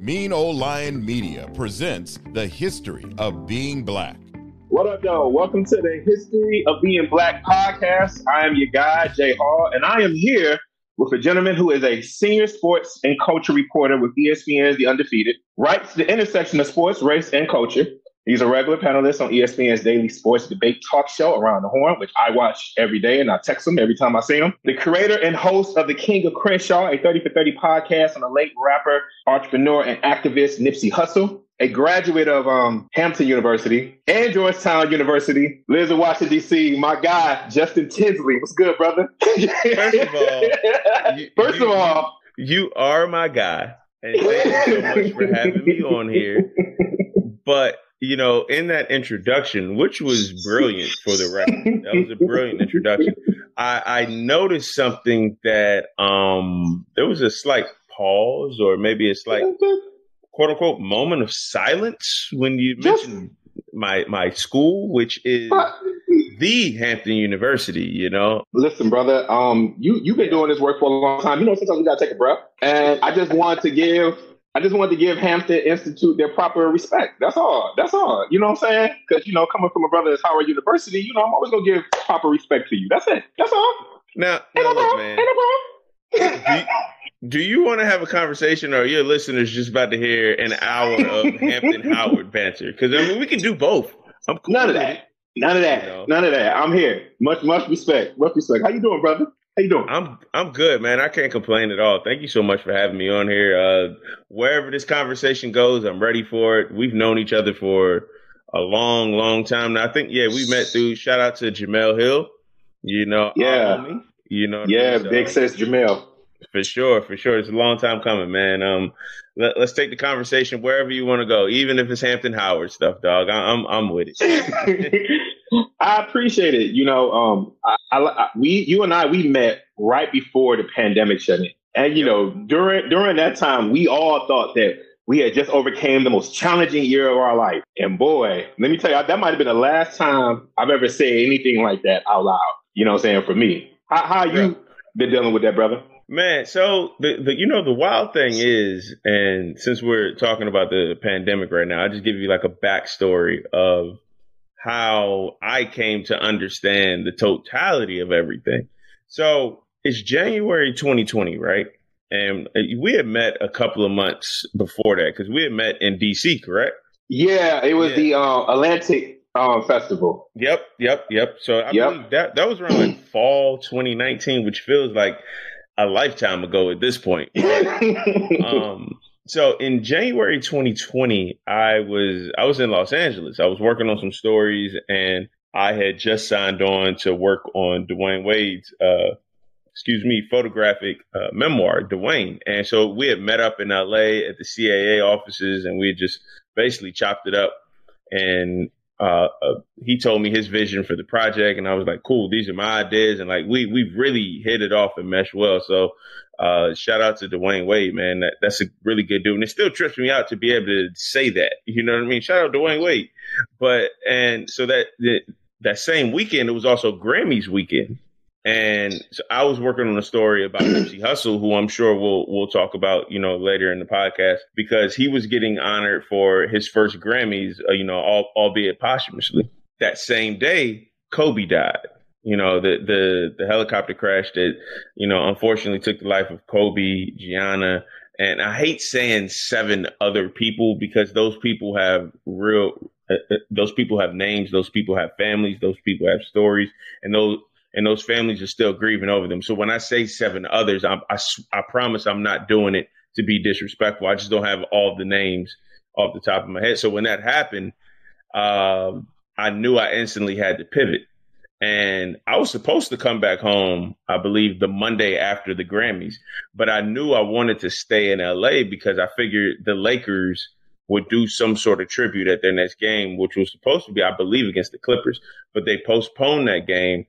Mean Old Lion Media presents The History of Being Black. What up, though? Welcome to the History of Being Black podcast. I am your guy, J Hall, and I am here with a gentleman who is a senior sports and culture reporter with ESPN's The Undefeated, writes the intersection of sports, race, and culture. He's a regular panelist on ESPN's daily sports debate talk show Around the Horn, which I watch every day and I text him every time I see him. The creator and host of The King of Crenshaw, a 30 for 30 podcast on the late rapper, entrepreneur, and activist Nipsey Hussle. A graduate of um, Hampton University and Georgetown University, lives in Washington, D.C. My guy, Justin Tinsley. What's good, brother? First of all, you, first you, of all, you are my guy. And thank you so much for having me on here. But you know, in that introduction, which was brilliant for the record, that was a brilliant introduction. I, I noticed something that um, there was a slight pause, or maybe a slight quote unquote moment of silence when you mentioned my my school, which is the Hampton University. You know, listen, brother, um, you you've been doing this work for a long time. You know, sometimes we gotta take a breath, and I just wanted to give I just wanted to give Hampton Institute their proper respect. That's all. That's all. You know what I'm saying? Because you know, coming from a brother at Howard University, you know, I'm always gonna give proper respect to you. That's it. That's all. Now, now look, man. do you, do you want to have a conversation, or your listeners just about to hear an hour of Hampton Howard banter? Because I mean, we can do both. I'm cool None of that. None of that. You know? None of that. I'm here. Much, much respect. Much respect. How you doing, brother? How you doing? I'm I'm good, man. I can't complain at all. Thank you so much for having me on here. Uh, wherever this conversation goes, I'm ready for it. We've known each other for a long, long time now. I think yeah, we met through. Shout out to Jemele Hill. You know, yeah, you know, yeah, I mean? so, big sis Jemele. For sure, for sure. It's a long time coming, man. Um, let, us take the conversation wherever you want to go, even if it's Hampton Howard stuff, dog. I, I'm I'm with it. I appreciate it. You know, um, I, I, we, you and I, we met right before the pandemic shut in, and you know, during during that time, we all thought that we had just overcame the most challenging year of our life. And boy, let me tell you, that might have been the last time I've ever said anything like that out loud. You know what I'm saying? For me, how, how you yeah. been dealing with that, brother? Man, so the, the you know the wild thing is, and since we're talking about the pandemic right now, I'll just give you like a backstory of how I came to understand the totality of everything. So it's January 2020, right? And we had met a couple of months before that because we had met in DC, correct? Yeah, it was yeah. the uh, Atlantic um, Festival. Yep, yep, yep. So I yep. believe that that was around like fall 2019, which feels like a lifetime ago at this point. um, so in January 2020, I was I was in Los Angeles. I was working on some stories, and I had just signed on to work on Dwyane Wade's, uh, excuse me, photographic uh, memoir, Dwyane. And so we had met up in LA at the CAA offices, and we had just basically chopped it up. And uh, uh, he told me his vision for the project, and I was like, "Cool, these are my ideas." And like we we really hit it off and meshed well. So uh, shout out to Dwyane Wade, man. That, that's a really good dude. And it still trips me out to be able to say that. You know what I mean? Shout out Dwyane Wade. But, and so that, that, that same weekend, it was also Grammys weekend. And so I was working on a story about Nipsey Hussle, who I'm sure we'll we'll talk about, you know, later in the podcast, because he was getting honored for his first Grammys, uh, you know, all, albeit posthumously. That same day, Kobe died you know the the the helicopter crash that you know unfortunately took the life of Kobe, Gianna, and I hate saying seven other people because those people have real uh, uh, those people have names, those people have families, those people have stories, and those and those families are still grieving over them. So when I say seven others, I I, I promise I'm not doing it to be disrespectful. I just don't have all the names off the top of my head. So when that happened, um, I knew I instantly had to pivot and I was supposed to come back home, I believe, the Monday after the Grammys, but I knew I wanted to stay in LA because I figured the Lakers would do some sort of tribute at their next game, which was supposed to be, I believe, against the Clippers, but they postponed that game.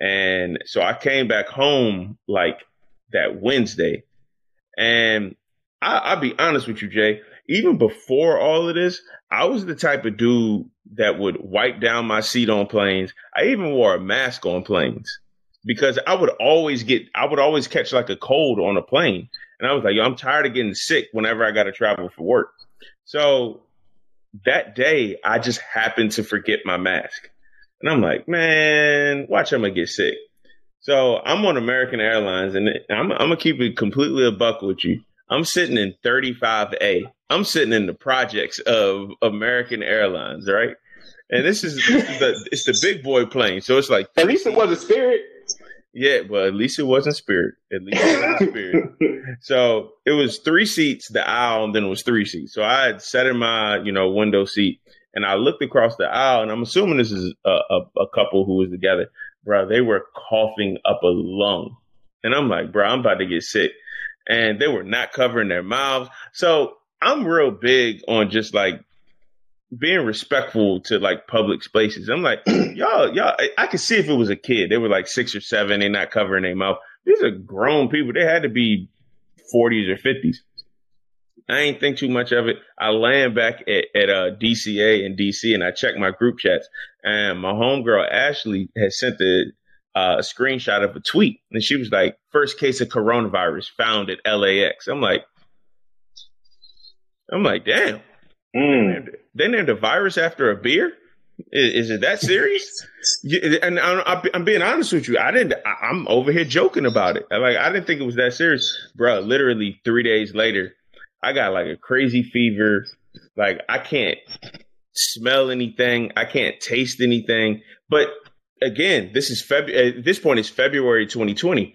And so I came back home like that Wednesday. And I, will be honest with you, Jay, even before all of this, I was the type of dude that would wipe down my seat on planes. I even wore a mask on planes because I would always get, I would always catch like a cold on a plane. And I was like, yo, I'm tired of getting sick whenever I got to travel for work. So that day, I just happened to forget my mask. And I'm like, man, watch, I'm to get sick. So I'm on American Airlines and I'm, I'm going to keep it completely a buck with you. I'm sitting in 35A. I'm sitting in the projects of American Airlines, right? And this is, this is the it's the big boy plane, so it's like at least it was a Spirit. Yeah, well, at least it wasn't Spirit. At least it wasn't Spirit. so it was three seats, the aisle, and then it was three seats. So I had sat in my you know window seat, and I looked across the aisle, and I'm assuming this is a, a, a couple who was together, bro. They were coughing up a lung, and I'm like, bro, I'm about to get sick, and they were not covering their mouths. So I'm real big on just like being respectful to like public spaces. I'm like, y'all, y'all, I, I could see if it was a kid. They were like six or seven, they not covering their mouth. These are grown people. They had to be 40s or 50s. I ain't think too much of it. I land back at, at uh, DCA in DC and I check my group chats. And my homegirl Ashley had sent a, uh, a screenshot of a tweet. And she was like, first case of coronavirus found at LAX. I'm like, I'm like, damn. Mm. They named a virus after a beer. Is, is it that serious? and I'm, I'm, being honest with you. I didn't. I, am over here joking about it. Like I didn't think it was that serious, bro. Literally three days later, I got like a crazy fever. Like I can't smell anything. I can't taste anything. But again, this is February. Uh, At this point, it's February 2020.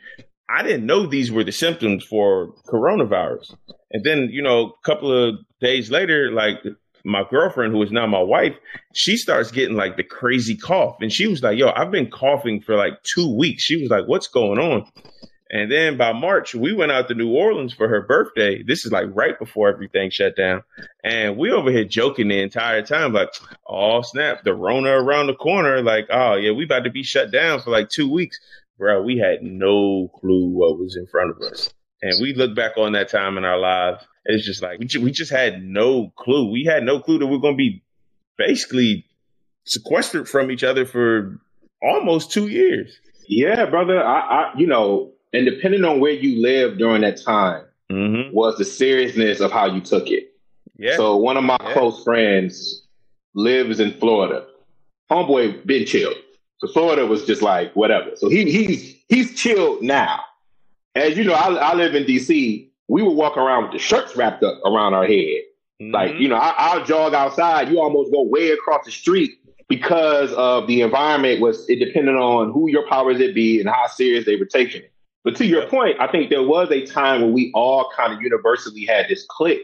I didn't know these were the symptoms for coronavirus. And then, you know, a couple of days later, like my girlfriend, who is now my wife, she starts getting like the crazy cough. And she was like, yo, I've been coughing for like two weeks. She was like, what's going on? And then by March, we went out to New Orleans for her birthday. This is like right before everything shut down. And we over here joking the entire time, like, oh, snap, the Rona around the corner. Like, oh, yeah, we about to be shut down for like two weeks. Bro, we had no clue what was in front of us. And we look back on that time in our lives. It's just like we just, we just had no clue. We had no clue that we're going to be basically sequestered from each other for almost two years. Yeah, brother. I, I you know, and depending on where you lived during that time, mm-hmm. was the seriousness of how you took it. Yeah. So one of my yeah. close friends lives in Florida. Homeboy been chilled. So Florida was just like whatever. So he he's he's chilled now as you know, I, I live in DC. We would walk around with the shirts wrapped up around our head. Mm-hmm. Like, you know, I, I'll jog outside. You almost go way across the street because of the environment was it depended on who your powers it be and how serious they were taking it. But to your point, I think there was a time when we all kind of universally had this click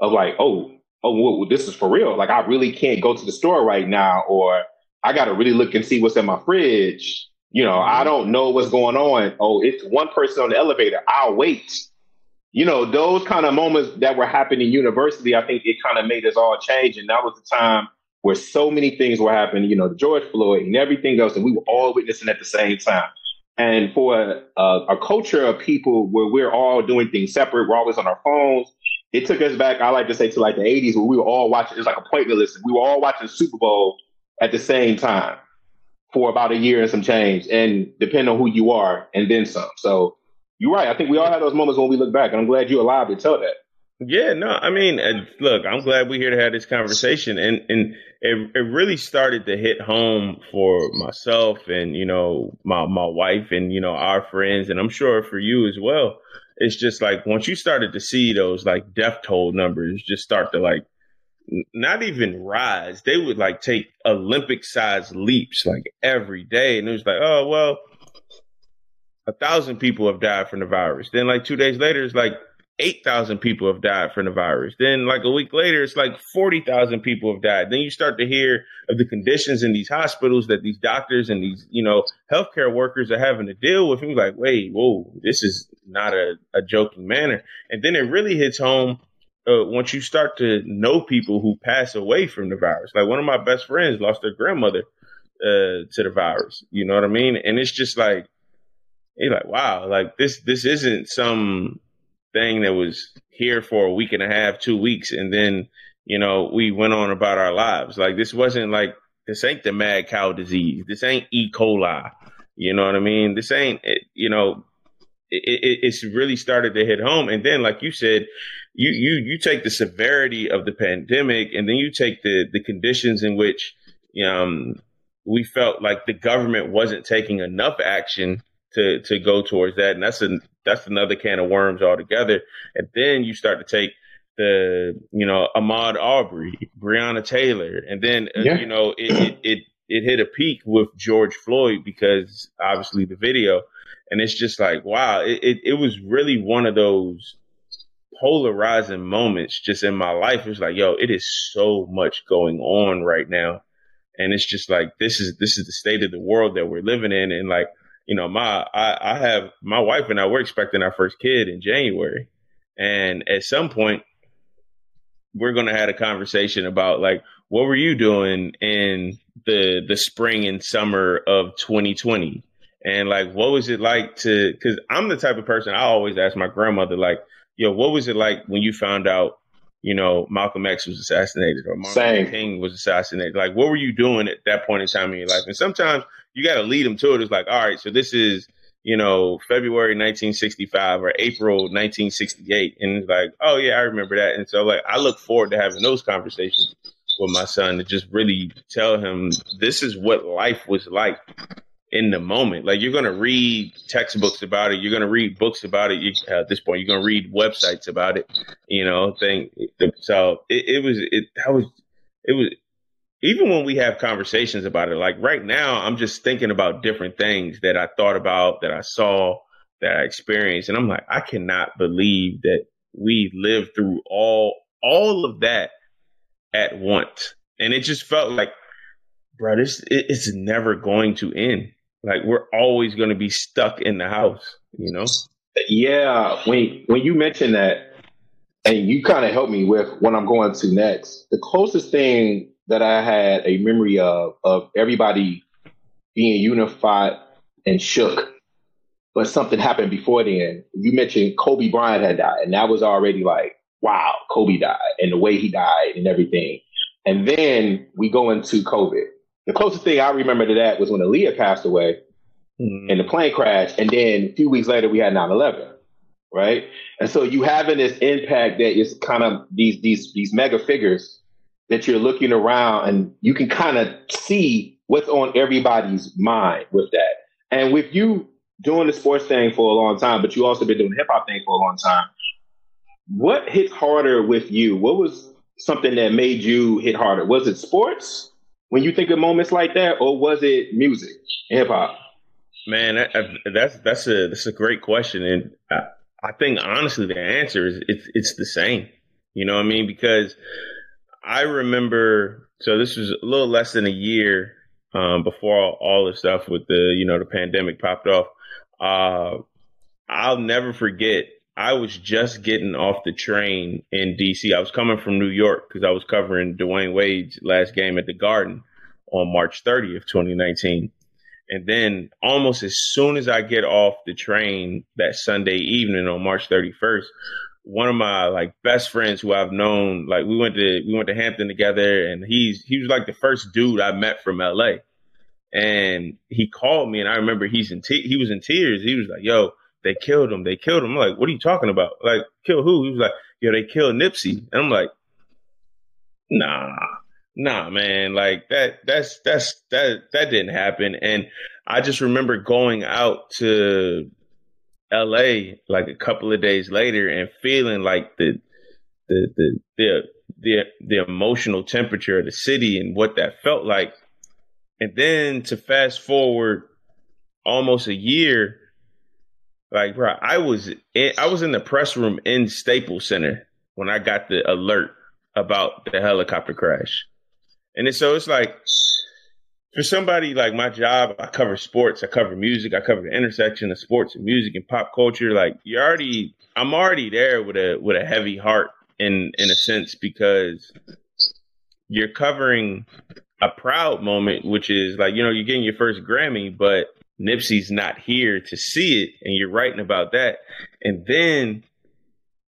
of like, oh, oh, well, this is for real. Like, I really can't go to the store right now, or I got to really look and see what's in my fridge. You know, I mm-hmm. don't know what's going on. Oh, it's one person on the elevator. I'll wait. You know, those kind of moments that were happening university, I think it kind of made us all change. And that was the time where so many things were happening, you know, George Floyd and everything else, and we were all witnessing at the same time. And for a, a, culture of people where we're all doing things separate, we're always on our phones. It took us back, I like to say, to like the 80s where we were all watching, it's like a point list. We were all watching Super Bowl at the same time for about a year and some change, and depending on who you are, and then some. So you're right. I think we all have those moments when we look back, and I'm glad you're alive to tell that. Yeah, no, I mean, look, I'm glad we're here to have this conversation, and and it it really started to hit home for myself and you know my my wife and you know our friends, and I'm sure for you as well. It's just like once you started to see those like death toll numbers just start to like not even rise. They would like take Olympic sized leaps like every day. And it was like, oh, well, a thousand people have died from the virus. Then like two days later, it's like 8,000 people have died from the virus. Then like a week later, it's like 40,000 people have died. Then you start to hear of the conditions in these hospitals that these doctors and these, you know, healthcare workers are having to deal with. And you're like, wait, whoa, this is not a, a joking manner. And then it really hits home uh, once you start to know people who pass away from the virus. Like one of my best friends lost their grandmother uh, to the virus. You know what I mean? And it's just like, you're like, wow, like this this isn't some thing that was here for a week and a half, two weeks, and then you know we went on about our lives. Like this wasn't like this ain't the mad cow disease. This ain't E. coli. You know what I mean? This ain't, you know, it, it, it's really started to hit home. And then, like you said, you you you take the severity of the pandemic, and then you take the the conditions in which um, we felt like the government wasn't taking enough action to to go towards that, and that's a that's another can of worms altogether. And then you start to take the you know Ahmaud Arbery, Breonna Taylor, and then uh, you know it, it, it it hit a peak with George Floyd because obviously the video, and it's just like wow, it, it, it was really one of those polarizing moments just in my life. It's like yo, it is so much going on right now, and it's just like this is this is the state of the world that we're living in, and like you know my I, I have my wife and I we're expecting our first kid in January, and at some point we're going to have a conversation about like what were you doing in the the spring and summer of 2020 and like what was it like to because i'm the type of person i always ask my grandmother like yo what was it like when you found out you know malcolm x was assassinated or martin Luther king was assassinated? Like what were you doing at that point in time in your life? And sometimes you got to lead them to it it's like all right so this is you know, February 1965 or April 1968. And it's like, oh, yeah, I remember that. And so, like, I look forward to having those conversations with my son to just really tell him this is what life was like in the moment. Like, you're to read textbooks about it, you're to read books about it. You, at this point, you're to read websites about it, you know, thing. So it, it was, it, that was, it was, even when we have conversations about it, like right now, I'm just thinking about different things that I thought about, that I saw, that I experienced, and I'm like, I cannot believe that we lived through all all of that at once, and it just felt like, bro, this it, it's never going to end. Like we're always going to be stuck in the house, you know? Yeah, when when you mentioned that, and you kind of helped me with what I'm going to next. The closest thing that I had a memory of of everybody being unified and shook. But something happened before then. You mentioned Kobe Bryant had died, and that was already like, wow, Kobe died and the way he died and everything. And then we go into COVID. The closest thing I remember to that was when Aaliyah passed away mm. in the plane crash. And then a few weeks later, we had 9 11 right? And so you having this impact that is kind of these these these mega figures that you're looking around and you can kind of see what's on everybody's mind with that. And with you doing the sports thing for a long time, but you also been doing hip hop thing for a long time, what hit harder with you? What was something that made you hit harder? Was it sports when you think of moments like that, or was it music, hip hop? Man, that, uh, that's that's a that's a great question, and I, I think honestly the answer is it's it's the same. You know what I mean? Because I remember, so this was a little less than a year um, before all, all the stuff with the, you know, the pandemic popped off. Uh, I'll never forget. I was just getting off the train in DC. I was coming from New York because I was covering Dwyane Wade's last game at the Garden on March 30th, 2019. And then almost as soon as I get off the train that Sunday evening on March 31st, one of my like best friends who I've known, like we went to we went to Hampton together, and he's he was like the first dude I met from LA, and he called me, and I remember he's in te- he was in tears. He was like, "Yo, they killed him, they killed him." I'm like, "What are you talking about? Like, kill who?" He was like, "Yo, they killed Nipsey," and I'm like, "Nah." Nah, man, like that that's that's that that didn't happen. And I just remember going out to LA like a couple of days later and feeling like the the the the the, the emotional temperature of the city and what that felt like. And then to fast forward almost a year, like bro, I was in, I was in the press room in Staples Center when I got the alert about the helicopter crash. And so it's like for somebody like my job, I cover sports, I cover music, I cover the intersection of sports and music and pop culture. Like you already, I'm already there with a with a heavy heart in in a sense because you're covering a proud moment, which is like you know you're getting your first Grammy, but Nipsey's not here to see it, and you're writing about that, and then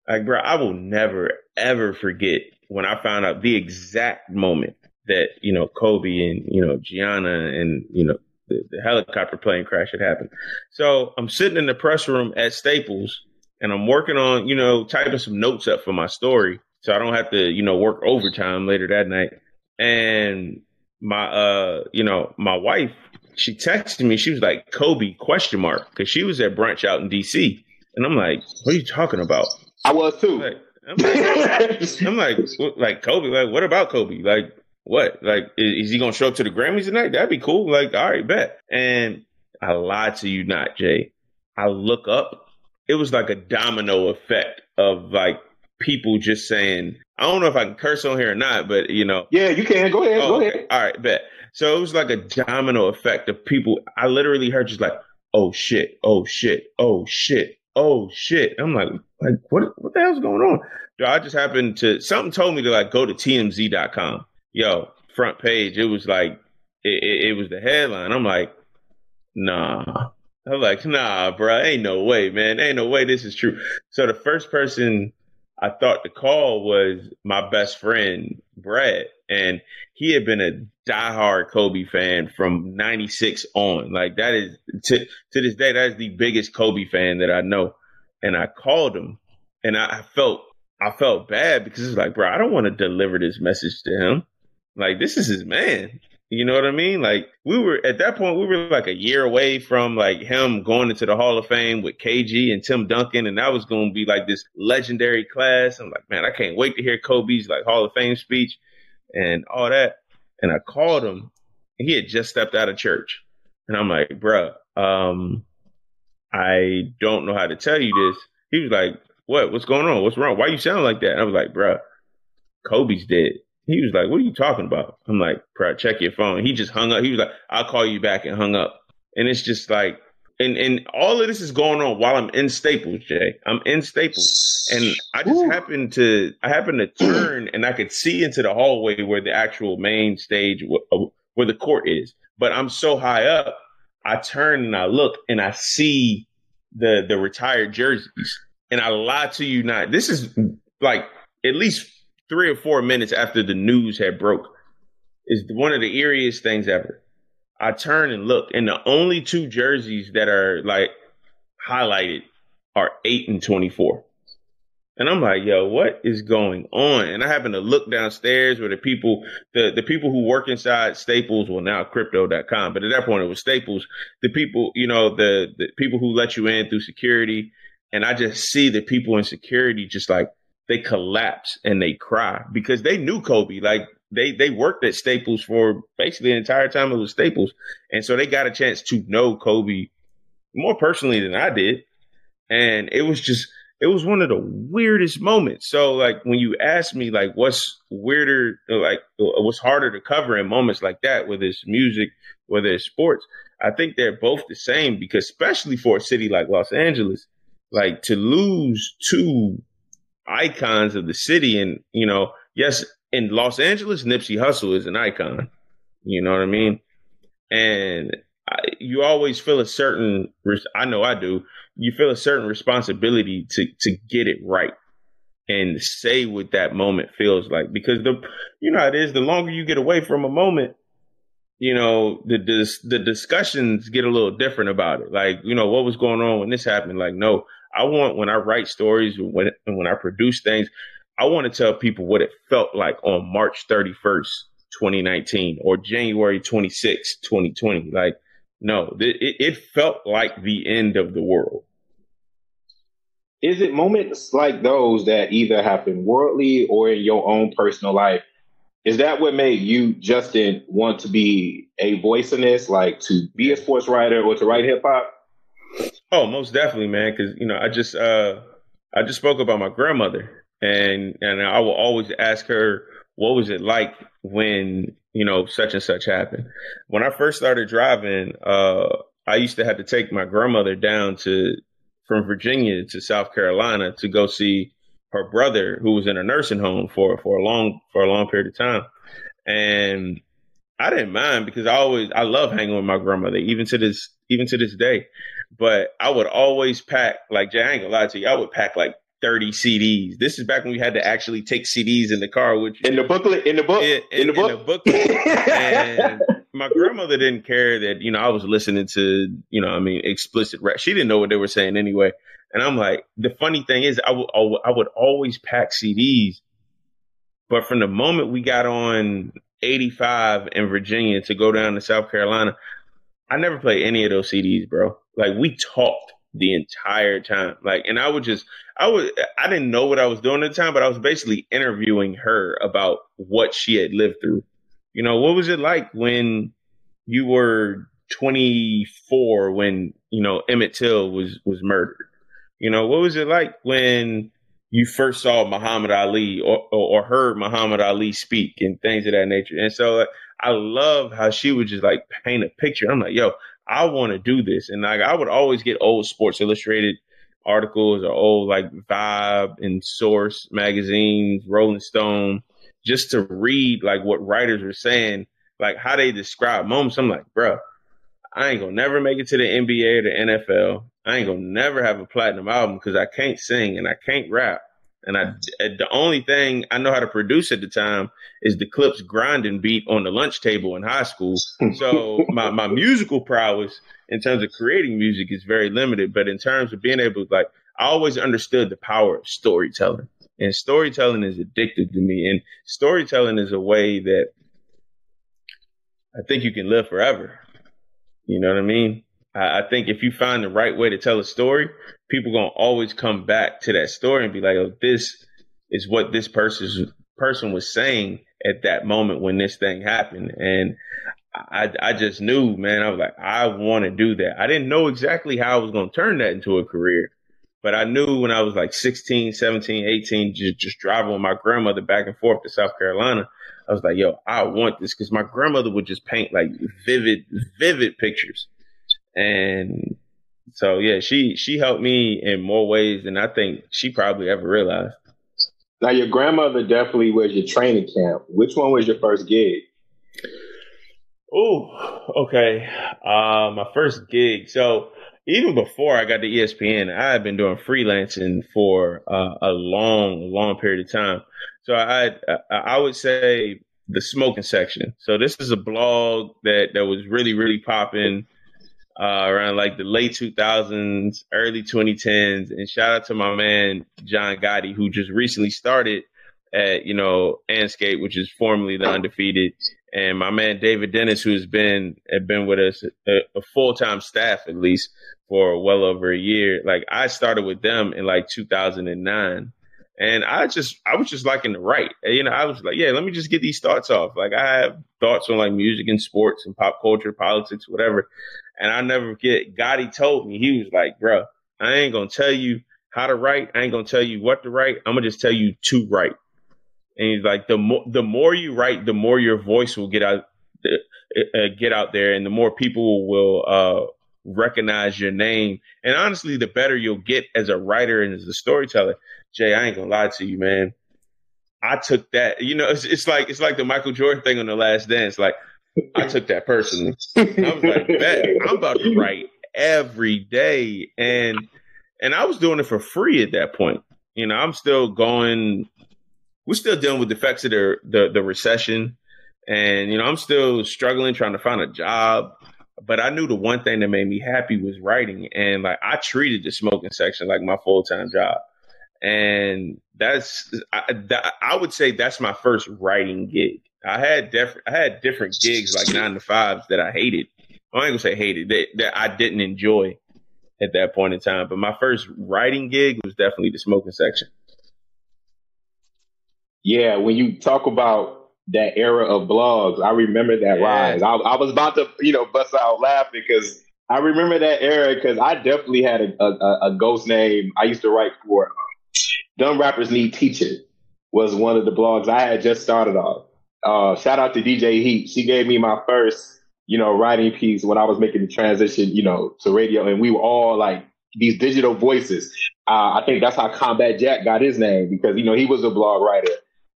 like bro, I will never ever forget when I found out the exact moment that you know Kobe and you know Gianna and you know the, the helicopter plane crash had happened. So I'm sitting in the press room at Staples and I'm working on, you know, typing some notes up for my story so I don't have to, you know, work overtime later that night. And my, uh, you know, my wife, she texted me. She was like, Kobe question mark because she was at brunch out in D.C. And I'm like, what are you talking about? I was too. I'm like, I'm like, like Kobe. Like, what about Kobe? Like, what? Like, is, he gonna show up to the Grammys tonight? That'd be cool. Like, all right, bet. And I lied to you not, Jay. I look up. It was like a domino effect of like people just saying, I don't know if I can curse on here or not, but you know. Yeah, you can. Go ahead. Oh, go ahead. All right, bet. So it was like a domino effect of people. I literally heard just like, oh shit, oh shit, oh shit, oh shit. I'm like, like what what the hell's going on? I just happened to something told me to like go to TMZ.com yo, front page, it was like, it, it, it was the headline. I'm like, nah. I'm like, nah, bro, ain't no way, man. Ain't no way this is true. So the first person I thought to call was my best friend, Brad. And he had been a diehard Kobe fan from 96 on. Like that is to, to this day, that is the biggest Kobe fan that I know. And I called him and I felt, I felt bad because it's like, bro, I don't want to deliver this message to him. Like this is his man. You know what I mean? Like we were at that point, we were like a year away from like him going into the Hall of Fame with KG and Tim Duncan, and that was going to be like this legendary class. I'm like, man, I can't wait to hear Kobe's like Hall of Fame speech and all that. And I called him, and he had just stepped out of church, and I'm like, bruh, um, I don't know how to tell you this. He was like, what? What's going on? What's wrong? Why you sound like that? And I was like, bruh, Kobe's dead. He was like, "What are you talking about?" I'm like, "Bro, check your phone." He just hung up. He was like, "I'll call you back," and hung up. And it's just like, and and all of this is going on while I'm in Staples, Jay. I'm in Staples, and I just Ooh. happened to I happened to turn, and I could see into the hallway where the actual main stage uh, where the court is. But I'm so high up, I turn and I look, and I see the the retired jerseys, and I lie to you not. This is like at least three or four minutes after the news had broke is one of the eeriest things ever. I turn and look, and the only two jerseys that are like highlighted are eight and twenty four. And I'm like, yo, what is going on? And I happen to look downstairs where the people, the, the people who work inside Staples, well now crypto.com, but at that point it was Staples, the people, you know, the, the people who let you in through security. And I just see the people in security just like they collapse and they cry because they knew Kobe. Like they they worked at Staples for basically the entire time it was Staples, and so they got a chance to know Kobe more personally than I did, and it was just it was one of the weirdest moments. So like when you ask me like what's weirder, like what's harder to cover in moments like that, whether it's music, whether it's sports, I think they're both the same because especially for a city like Los Angeles, like to lose two icons of the city. And, you know, yes, in Los Angeles, Nipsey Hussle is an icon. You know what I mean? And I, you always feel a certain, I know I do, you feel a certain responsibility to, to get it right and say what that moment feels like. Because the, you know, it is the longer you get away from a moment, you know, the, the, the discussions get a little different about it. Like, you know, what was going on when this happened? Like, no, I want when I write stories when when I produce things, I want to tell people what it felt like on March 31st, 2019 or January 26, 2020. Like, no, it, it felt like the end of the world. Is it moments like those that either happen worldly or in your own personal life? Is that what made you, Justin, want to be a voice in this, like to be a sports writer or to write hip hop? Oh, most definitely, man. Because you know, I just uh, I just spoke about my grandmother, and and I will always ask her what was it like when you know such and such happened. When I first started driving, uh, I used to have to take my grandmother down to from Virginia to South Carolina to go see her brother who was in a nursing home for for a long for a long period of time, and I didn't mind because I always I love hanging with my grandmother even to this even to this day. But I would always pack like Jay, I ain't gonna lie to you, I would pack like 30 CDs. This is back when we had to actually take CDs in the car, which in the booklet, in the book, in, in, in the book, in the booklet. and my grandmother didn't care that you know I was listening to you know I mean explicit rap. She didn't know what they were saying anyway. And I'm like, the funny thing is, I would I would always pack CDs, but from the moment we got on 85 in Virginia to go down to South Carolina, I never played any of those CDs, bro. Like we talked the entire time. Like, and I would just, I would, I didn't know what I was doing at the time, but I was basically interviewing her about what she had lived through. You know, what was it like when you were 24 when, you know, Emmett Till was, was murdered? You know, what was it like when you first saw Muhammad Ali or, or, or heard Muhammad Ali speak and things of that nature? And so like, I love how she would just like paint a picture. I'm like, yo, I want to do this. And like, I would always get old Sports Illustrated articles or old like Vibe and Source magazines, Rolling Stone, just to read like what writers were saying, like how they describe moments. I'm like, bro, I ain't gonna never make it to the NBA or the NFL. I ain't gonna never have a platinum album because I can't sing and I can't rap. And I, the only thing I know how to produce at the time is the Clips grinding beat on the lunch table in high school. So my, my musical prowess in terms of creating music is very limited. But in terms of being able to like, I always understood the power of storytelling and storytelling is addictive to me. And storytelling is a way that I think you can live forever. You know what I mean? I, think if you find the right way to tell a story, people gonna always come back to that story and be like, "Oh, this is what this person's person was saying at that moment when this thing happened." And I, I just knew, man. I was like, I want to do that. I didn't know exactly how I was to turn that into a career, but I knew when I was like 16, 17, 18, just, just driving with my grandmother back and forth to South Carolina. I was like, yo, I want this because my grandmother would just paint like vivid, vivid pictures. And so yeah, she she helped me in more ways than I think she probably ever realized. Now your grandmother definitely was your training camp. Which one was your first gig? Oh, okay. Uh, my first gig. So even before I got to ESPN, I had been doing freelancing for uh, a long, long period of time. So I, I would say the smoking section. So this is a blog that that was really, really popping uh, around like the late 2000s, early 2010s. And shout out to my man, John Gotti, who just recently started at, you know, Andscape, which is formerly the Undefeated. And my man, David Dennis, who's been, had been with us a, a full time staff at least for well over a year. Like I started with them in like 2009. And I just, I was just liking to write. You know, I was like, yeah, let me just get these thoughts off. Like I have thoughts on like music and sports and pop culture, politics, whatever. And I never forget, Gotti told me, he was like, bro, I ain't going to tell you how to write. I ain't going to tell you what to write. I'm going to just tell you to write. And he's like, the more, the more you write, the more your voice will get out, uh, uh, get out there and the more people will, uh, recognize your name. And honestly, the better you'll get as a writer and as a storyteller. Jay, I ain't gonna lie to you, man. I took that, you know, it's, it's like it's like the Michael Jordan thing on the last dance. Like I took that personally. I was like, man, I'm about to write every day. And and I was doing it for free at that point. You know, I'm still going we're still dealing with the effects of the, the, the recession. And, you know, I'm still struggling trying to find a job. But I knew the one thing that made me happy was writing. And like I treated the smoking section like my full time job. And that's I, I would say that's my first writing gig. I had def- I had different gigs like nine to fives that I hated. I ain't gonna say hated that, that I didn't enjoy at that point in time. But my first writing gig was definitely the smoking section. Yeah, when you talk about that era of blogs, I remember that yeah. rise. I, I, was about to, you know, bust out laughing because I remember that era because I definitely had a, a, a, ghost name. I used to write for um, Dumb Rappers Need Teaching was one of the blogs I had just started off. Uh, shout out to DJ Heat. She gave me my first, you know, writing piece when I was making the transition, you know, to radio, and we were all like these digital voices. Uh, I think that's how Combat Jack got his name because you know he was a blog writer,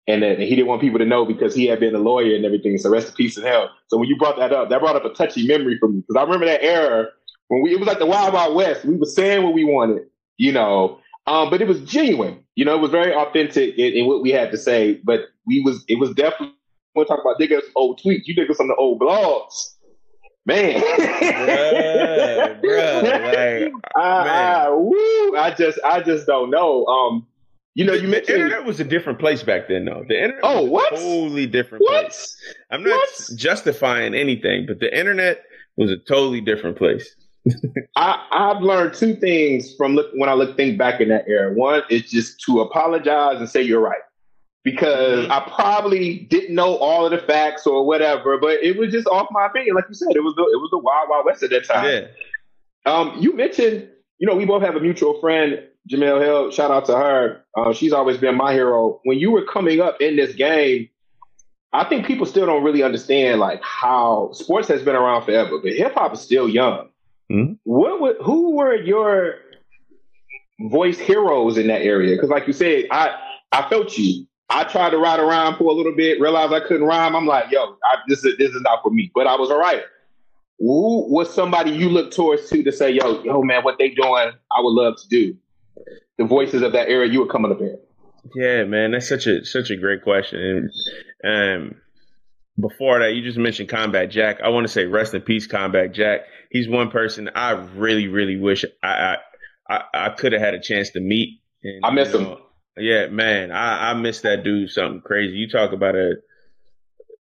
and, and he didn't want people to know because he had been a lawyer and everything. So rest in peace in hell. So when you brought that up, that brought up a touchy memory for me because I remember that era when we it was like the Wild Wild West. We were saying what we wanted, you know, um, but it was genuine. You know, it was very authentic in, in what we had to say. But we was it was definitely want to talk about dig some old tweets. You dig some of the old blogs. Man, bruh, bruh, like, I, man. I, woo, I just, I just don't know. Um, you know, the, you mentioned the internet was a different place back then, though. The internet oh, what? totally different what? place. I'm not what? justifying anything, but the internet was a totally different place. I, I've learned two things from look, when I look think back in that era. One is just to apologize and say you're right, because mm-hmm. I probably didn't know all of the facts or whatever, but it was just off my opinion. Like you said, it was the, it was the wild wild west at that time. Yeah. Um, you mentioned, you know, we both have a mutual friend, Jemele Hill. Shout out to her. Uh, she's always been my hero. When you were coming up in this game, I think people still don't really understand like how sports has been around forever, but hip hop is still young. Mm-hmm. What would, who were your voice heroes in that area? Because, like you said, I I felt you. I tried to ride around for a little bit, realized I couldn't rhyme. I'm like, yo, I, this is this is not for me. But I was a writer. Who was somebody you look towards to to say, yo, yo, man, what they doing? I would love to do. The voices of that era you were coming up in. Yeah, man, that's such a such a great question. And um, before that, you just mentioned Combat Jack. I want to say rest in peace, Combat Jack. He's one person I really, really wish I I, I, could have had a chance to meet. And, I miss know, him. Yeah, man, I, I miss that dude. Something crazy. You talk about a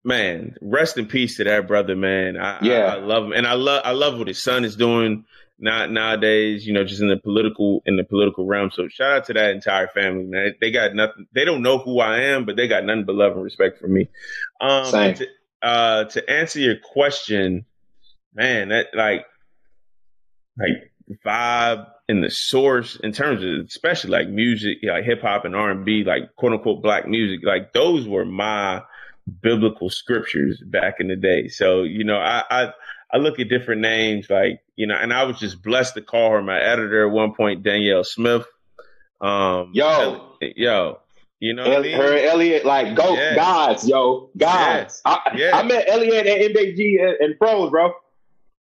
man. Rest in peace to that brother, man. I, yeah, I, I love him, and I love I love what his son is doing not nowadays, you know, just in the political in the political realm. So shout out to that entire family, man. They got nothing. They don't know who I am, but they got nothing but love and respect for me. Um, Same. To, uh, to answer your question, man, that like like vibe and the source in terms of especially like music, like hip hop and R and B, like quote unquote black music, like those were my biblical scriptures back in the day. So you know, I I, I look at different names like you know, and I was just blessed to call her my editor at one point, Danielle Smith. Um, yo, yo, you know, El- I mean? her Elliot, like go yeah. gods, yo, gods. Yeah. I, yeah. I met Elliot at MBG and, and Pros, bro.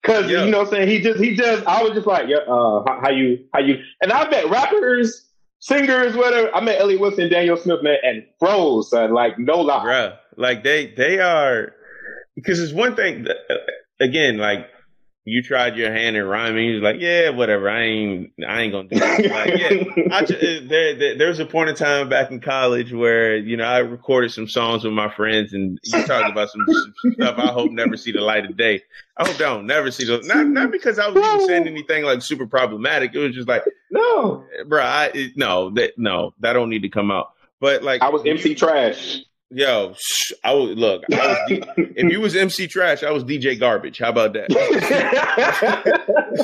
Cause you know what I'm saying? He just he just I was just like, yeah, uh how, how, you how you and I met rappers, singers, whatever. I met Ellie Wilson, Danielle Smith, man, and froze, son, like no lie. Bruh, like they they are because it's one thing that, uh, again, like you tried your hand at rhyming. He's like, yeah, whatever. I ain't, I ain't gonna do that. Like, yeah, I, uh, there, there, there was a point in time back in college where you know I recorded some songs with my friends, and you talked about some, some, stuff I hope never see the light of day. I hope I don't never see the not not because I was even saying anything like super problematic. It was just like, no, bro, I no that no that don't need to come out. But like, I was MC Trash. Yo, I would look. I was D, if you was MC Trash, I was DJ Garbage. How about that?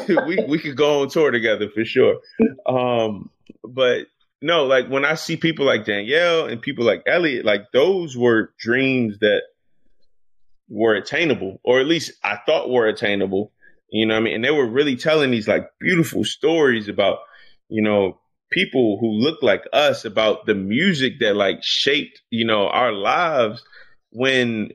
we we could go on tour together for sure. Um, but no, like when I see people like Danielle and people like Elliot, like those were dreams that were attainable, or at least I thought were attainable. You know what I mean? And they were really telling these like beautiful stories about, you know, people who look like us about the music that like shaped, you know, our lives when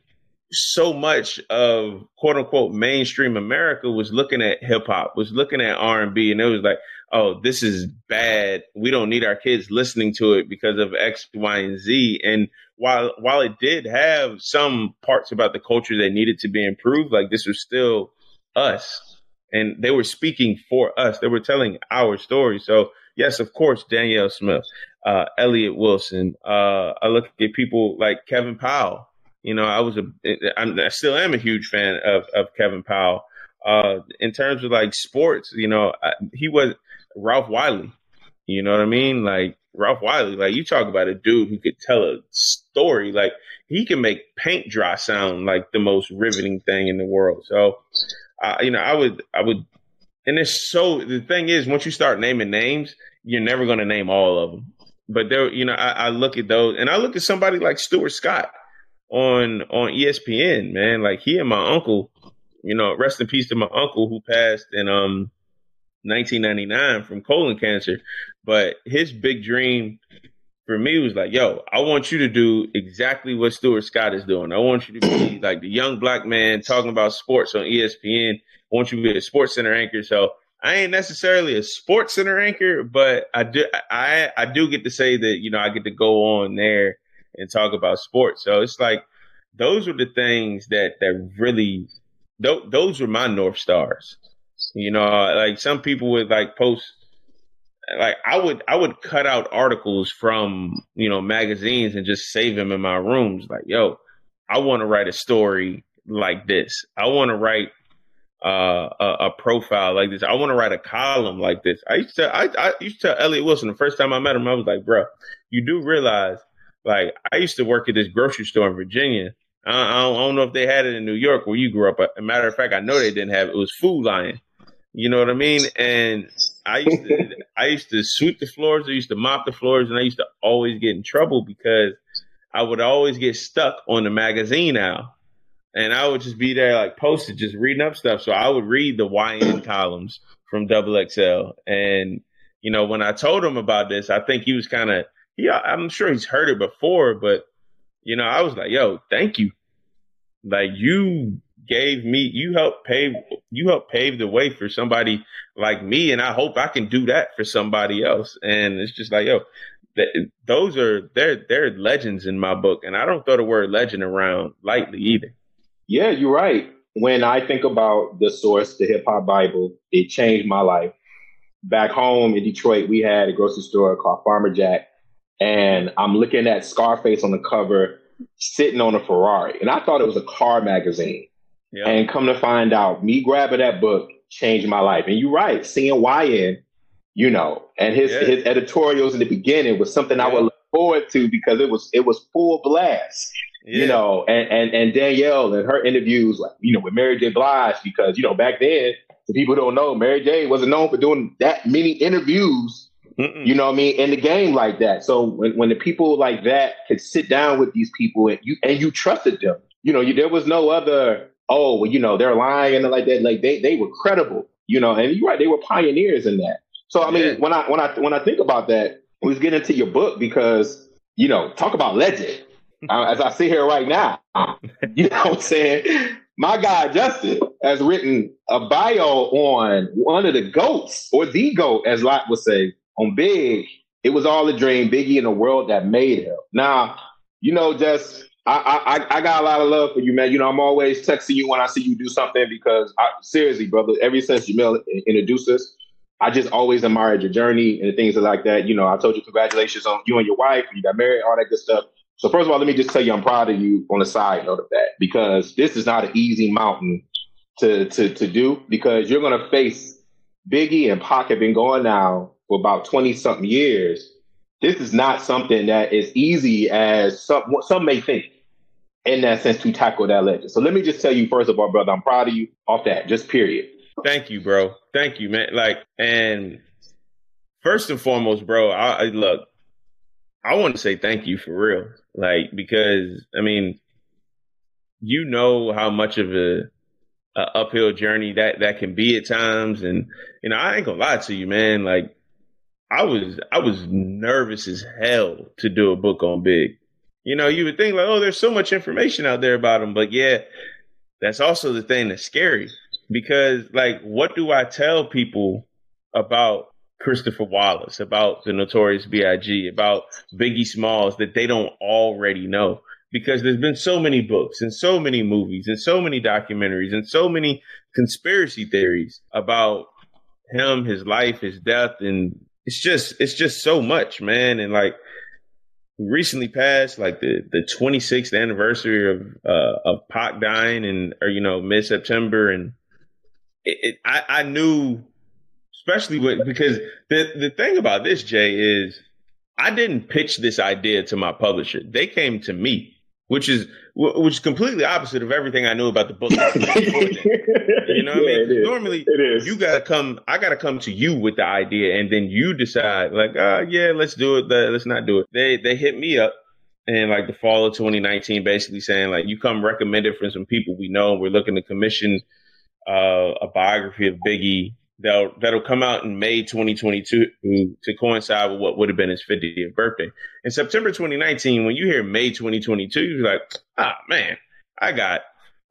so much of quote unquote mainstream America was looking at hip hop, was looking at R and B, and it was like, oh, this is bad. We don't need our kids listening to it because of X, Y, and Z. And while while it did have some parts about the culture that needed to be improved, like this was still us. And they were speaking for us. They were telling our story. So yes, of course, Danielle Smith, uh, Elliott Wilson. Uh, I look at people like Kevin Powell. You know, I was a, I'm, I still am a huge fan of, of Kevin Powell. Uh, in terms of like sports, you know, I, he was Ralph Wiley. You know what I mean? Like Ralph Wiley, like you talk about a dude who could tell a story. Like he can make paint dry sound like the most riveting thing in the world. So, uh, you know, I would, I would and it's so the thing is once you start naming names you're never going to name all of them but there you know I, I, look at those and i look at somebody like stuart scott on on espn man like he and my uncle you know rest in peace to my uncle who passed in um 1999 from colon cancer but his big dream for me was like, yo, I want you to do exactly what Stuart Scott is doing. I want you to be like the young black man talking about sports on ESPN. I want you to be a sports center anchor. So I ain't necessarily a sports center anchor, but I do I I do get to say that, you know, I get to go on there and talk about sports. So it's like those were the things that that really th- those were my north stars. You know, like some people would like post like I would I would cut out articles from you know magazines and just save them in my rooms. Like, yo, I want to write a story like this. I want to write uh, a, a, profile like this. I want to write a column like this. I used to I, I used to tell Elliott Wilson the first time I met him. I was like, bro, you do realize like I used to work at this grocery store in Virginia. I, I, don't, I don't know if they had it in New York where you grew up. A matter of fact, I know they didn't have it. It was Food Lion. You know what I mean? And I used to I used to sweep the floors, I used to mop the floors, and I used to always get in trouble because I would always get stuck on the magazine now. And I would just be there like posted, just reading up stuff. So I would read the YN columns from Double XL. And, you know, when I told him about this, I think he was kind of yeah, I'm sure he's heard it before, but you know, I was like, yo, thank you. Like you gave me you helped pave you helped pave the way for somebody like me and I hope I can do that for somebody else. And it's just like, yo, those are they're they're legends in my book and I don't throw the word legend around lightly either. Yeah, you're right. When I think about the source, the hip hop Bible, it changed my life. Back home in Detroit, we had a grocery store called Farmer Jack, and I'm looking at Scarface on the cover, sitting on a Ferrari, and I thought it was a car magazine. Yeah. And come to find out, me grabbing that book changed my life. And you're right, seeing YN, you know, and his yeah. his editorials in the beginning was something yeah. I would look forward to because it was it was full blast. Yeah. You know, and, and and Danielle and her interviews, like you know, with Mary J. Blige, because you know back then, the people don't know, Mary J. wasn't known for doing that many interviews. Mm-mm. You know what I mean? In the game like that. So when, when the people like that could sit down with these people and you and you trusted them, you know, you, there was no other oh, well, you know, they're lying and like that. Like they they were credible, you know, and you're right, they were pioneers in that. So I mean, yeah. when I when I when I think about that, let's get into your book because you know, talk about legend. As I see here right now, you know what I'm saying? My guy Justin has written a bio on one of the goats, or the goat, as Lot would say, on Big. It was all a dream, Biggie in the world that made him. Now, you know, just I, I, I got a lot of love for you, man. You know, I'm always texting you when I see you do something because I, seriously, brother, ever since Jemele introduced us, I just always admired your journey and things like that. You know, I told you congratulations on you and your wife, you got married, all that good stuff. So first of all, let me just tell you, I'm proud of you on the side note of that because this is not an easy mountain to to to do because you're gonna face Biggie and Pac have been going now for about 20 something years. This is not something that is easy as some some may think in that sense to tackle that legend. So let me just tell you first of all, brother, I'm proud of you off that, just period. Thank you, bro. Thank you, man. Like, and first and foremost, bro, I, I look, I want to say thank you for real. Like, because I mean, you know how much of a, a uphill journey that that can be at times, and you know, I ain't gonna lie to you, man. Like, I was I was nervous as hell to do a book on Big. You know, you would think like, oh, there's so much information out there about him, but yeah, that's also the thing that's scary because like, what do I tell people about Christopher Wallace, about the Notorious B.I.G., about Biggie Smalls that they don't already know? Because there's been so many books and so many movies and so many documentaries and so many conspiracy theories about him, his life, his death, and it's just it's just so much, man. And like recently passed like the the 26th anniversary of uh of Pac dying and or you know mid September and it, it, I I knew especially with, because the the thing about this J is I didn't pitch this idea to my publisher they came to me which is which is completely opposite of everything I knew about the book. you know what yeah, I mean? Normally, you gotta come. I gotta come to you with the idea, and then you decide, like, uh, yeah, let's do it. Let's not do it. They they hit me up in like the fall of 2019, basically saying like, you come recommended from some people we know. We're looking to commission uh, a biography of Biggie that'll that'll come out in May 2022 to coincide with what would have been his 50th birthday. In September 2019, when you hear May 2022, you're like, ah man, I got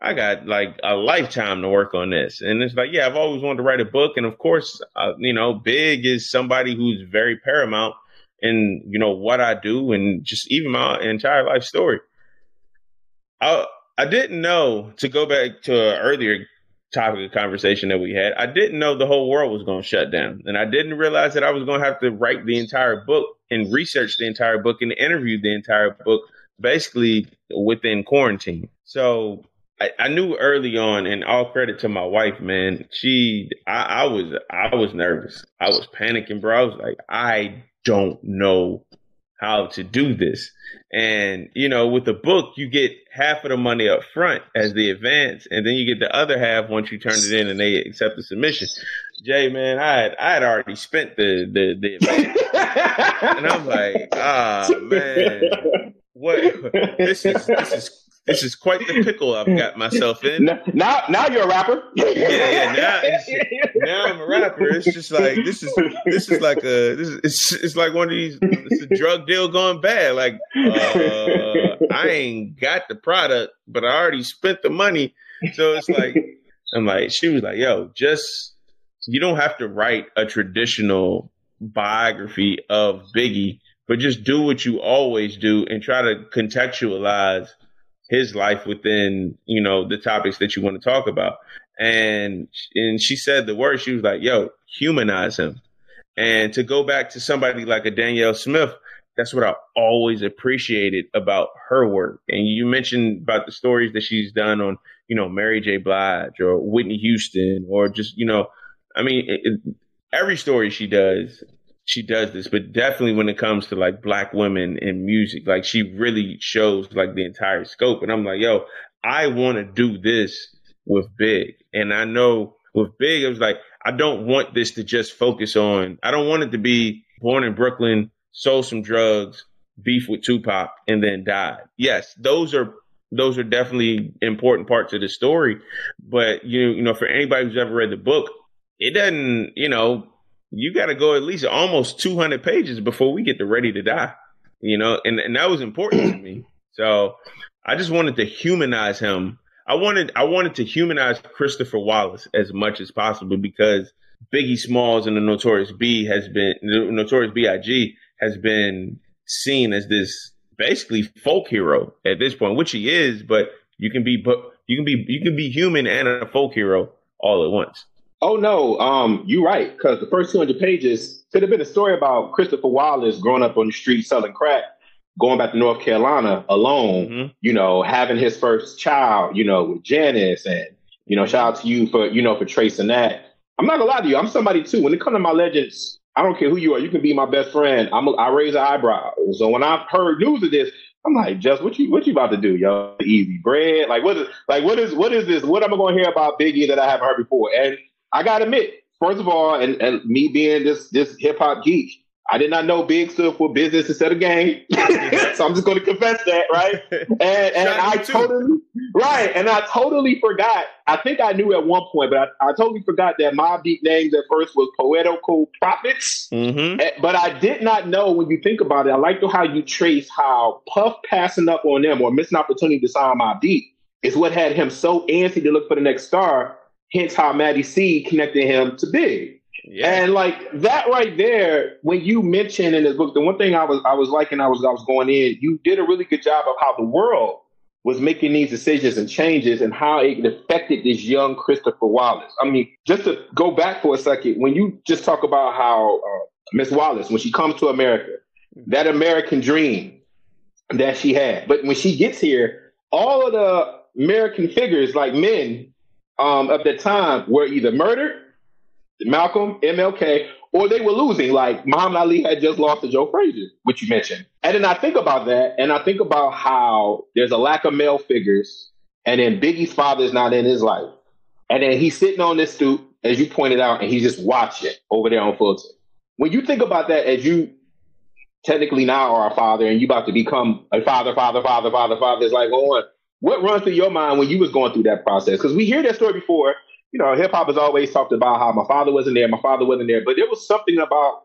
I got like a lifetime to work on this. And it's like, yeah, I've always wanted to write a book, and of course, uh, you know, Big is somebody who's very paramount in you know what I do and just even my entire life story. I I didn't know to go back to an earlier topic of conversation that we had. I didn't know the whole world was going to shut down, and I didn't realize that I was going to have to write the entire book and research the entire book and interview the entire book, basically within quarantine. So I, I, knew early on, and all credit to my wife, man. She, I, I was, I was nervous. I was panicking, bro. I was like, I don't know how to do this. And, you know, with the book, you get half of the money up front as the advance, and then you get the other half once you turn it in and they accept the submission. J, man, I had I had already spent the the, the advance. and I'm like, ah man, what this is this is this is quite the pickle I've got myself in. Now, now you're a rapper. yeah, yeah. Now, now I'm a rapper. It's just like this is this is like a this is it's, it's like one of these. It's a drug deal gone bad. Like uh, I ain't got the product, but I already spent the money. So it's like I'm like she was like, yo, just you don't have to write a traditional biography of Biggie, but just do what you always do and try to contextualize his life within, you know, the topics that you want to talk about. And and she said the word, she was like, yo, humanize him. And to go back to somebody like a Danielle Smith, that's what I always appreciated about her work. And you mentioned about the stories that she's done on, you know, Mary J. Blige or Whitney Houston or just, you know, I mean, it, it, every story she does she does this, but definitely when it comes to like black women in music, like she really shows like the entire scope. And I'm like, yo, I want to do this with Big. And I know with Big, it was like, I don't want this to just focus on, I don't want it to be born in Brooklyn, sold some drugs, beef with Tupac, and then died. Yes, those are those are definitely important parts of the story. But you you know, for anybody who's ever read the book, it doesn't, you know, you got to go at least almost 200 pages before we get to ready to die you know? And, and that was important to me. So i just wanted to humanize him. I wanted i wanted to humanize christopher wallace as much as possible because biggie smalls and the notorious b has been the notorious big has been seen as this basically folk hero at this point which he is but you can be but you can be you can be human and a folk hero all at once Oh no, um, you're right. Because the first 200 pages could have been a story about Christopher Wallace growing up on the street selling crack, going back to North Carolina alone. Mm-hmm. You know, having his first child. You know, with Janice, and you know, shout out to you for you know for tracing that. I'm not gonna lie to you. I'm somebody too. When it comes to my legends, I don't care who you are. You can be my best friend. I'm a, I raise an eyebrow. So when I've heard news of this, I'm like, just what you what you about to do, yo? Easy bread. Like what is like what is what is this? What am I gonna hear about Biggie that I haven't heard before? And I gotta admit, first of all, and, and me being this this hip hop geek, I did not know big stood for business instead of game. so I'm just going to confess that, right? And, and I totally, right. And I totally forgot. I think I knew at one point, but I, I totally forgot that Mobb Deep names at first was Poetical Prophets. Mm-hmm. Eh, but I did not know when you think about it. I like how you trace how Puff passing up on them or missing opportunity to sign Mobb Deep is what had him so antsy to look for the next star Hence how Matty C connected him to Big. Yeah. And like that right there, when you mentioned in this book, the one thing I was I was liking, I was I was going in, you did a really good job of how the world was making these decisions and changes and how it affected this young Christopher Wallace. I mean, just to go back for a second, when you just talk about how uh, Miss Wallace, when she comes to America, that American dream that she had, but when she gets here, all of the American figures like men um, of the time were either murdered, Malcolm, MLK, or they were losing. Like Muhammad Ali had just lost to Joe Frazier, which you mentioned. And then I think about that, and I think about how there's a lack of male figures, and then Biggie's father is not in his life. And then he's sitting on this stoop, as you pointed out, and he's just watching over there on Fulton. When you think about that, as you technically now are a father, and you about to become a father, father, father, father, father, it's like, on. What runs through your mind when you was going through that process? Because we hear that story before. You know, hip hop has always talked about how my father wasn't there, my father wasn't there, but there was something about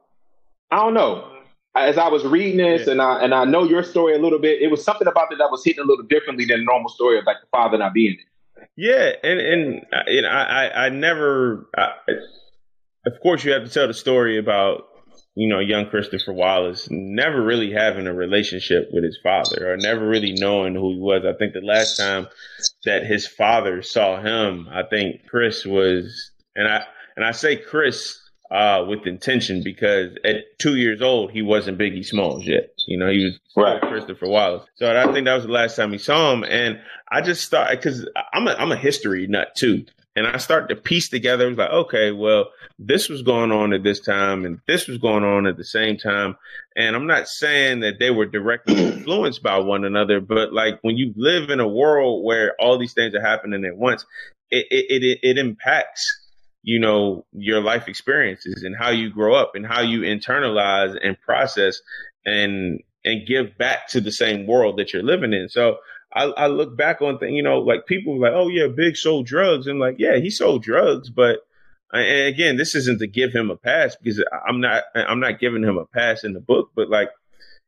I don't know. As I was reading this, yeah. and I and I know your story a little bit, it was something about it that was hitting a little differently than the normal story of like the father not being there. Yeah, and and, and I, I I never. I, of course, you have to tell the story about you know, young Christopher Wallace never really having a relationship with his father or never really knowing who he was. I think the last time that his father saw him, I think Chris was, and I, and I say Chris uh, with intention because at two years old, he wasn't Biggie Smalls yet. You know, he was right. Christopher Wallace. So I think that was the last time we saw him. And I just thought, because I'm a, I'm a history nut too. And I start to piece together. It was like, okay, well, this was going on at this time and this was going on at the same time. And I'm not saying that they were directly influenced by one another, but like when you live in a world where all these things are happening at once, it, it, it, it impacts you know your life experiences and how you grow up and how you internalize and process and and give back to the same world that you're living in so i, I look back on things you know like people like oh yeah big sold drugs. And like yeah he sold drugs but and again this isn't to give him a pass because i'm not i'm not giving him a pass in the book but like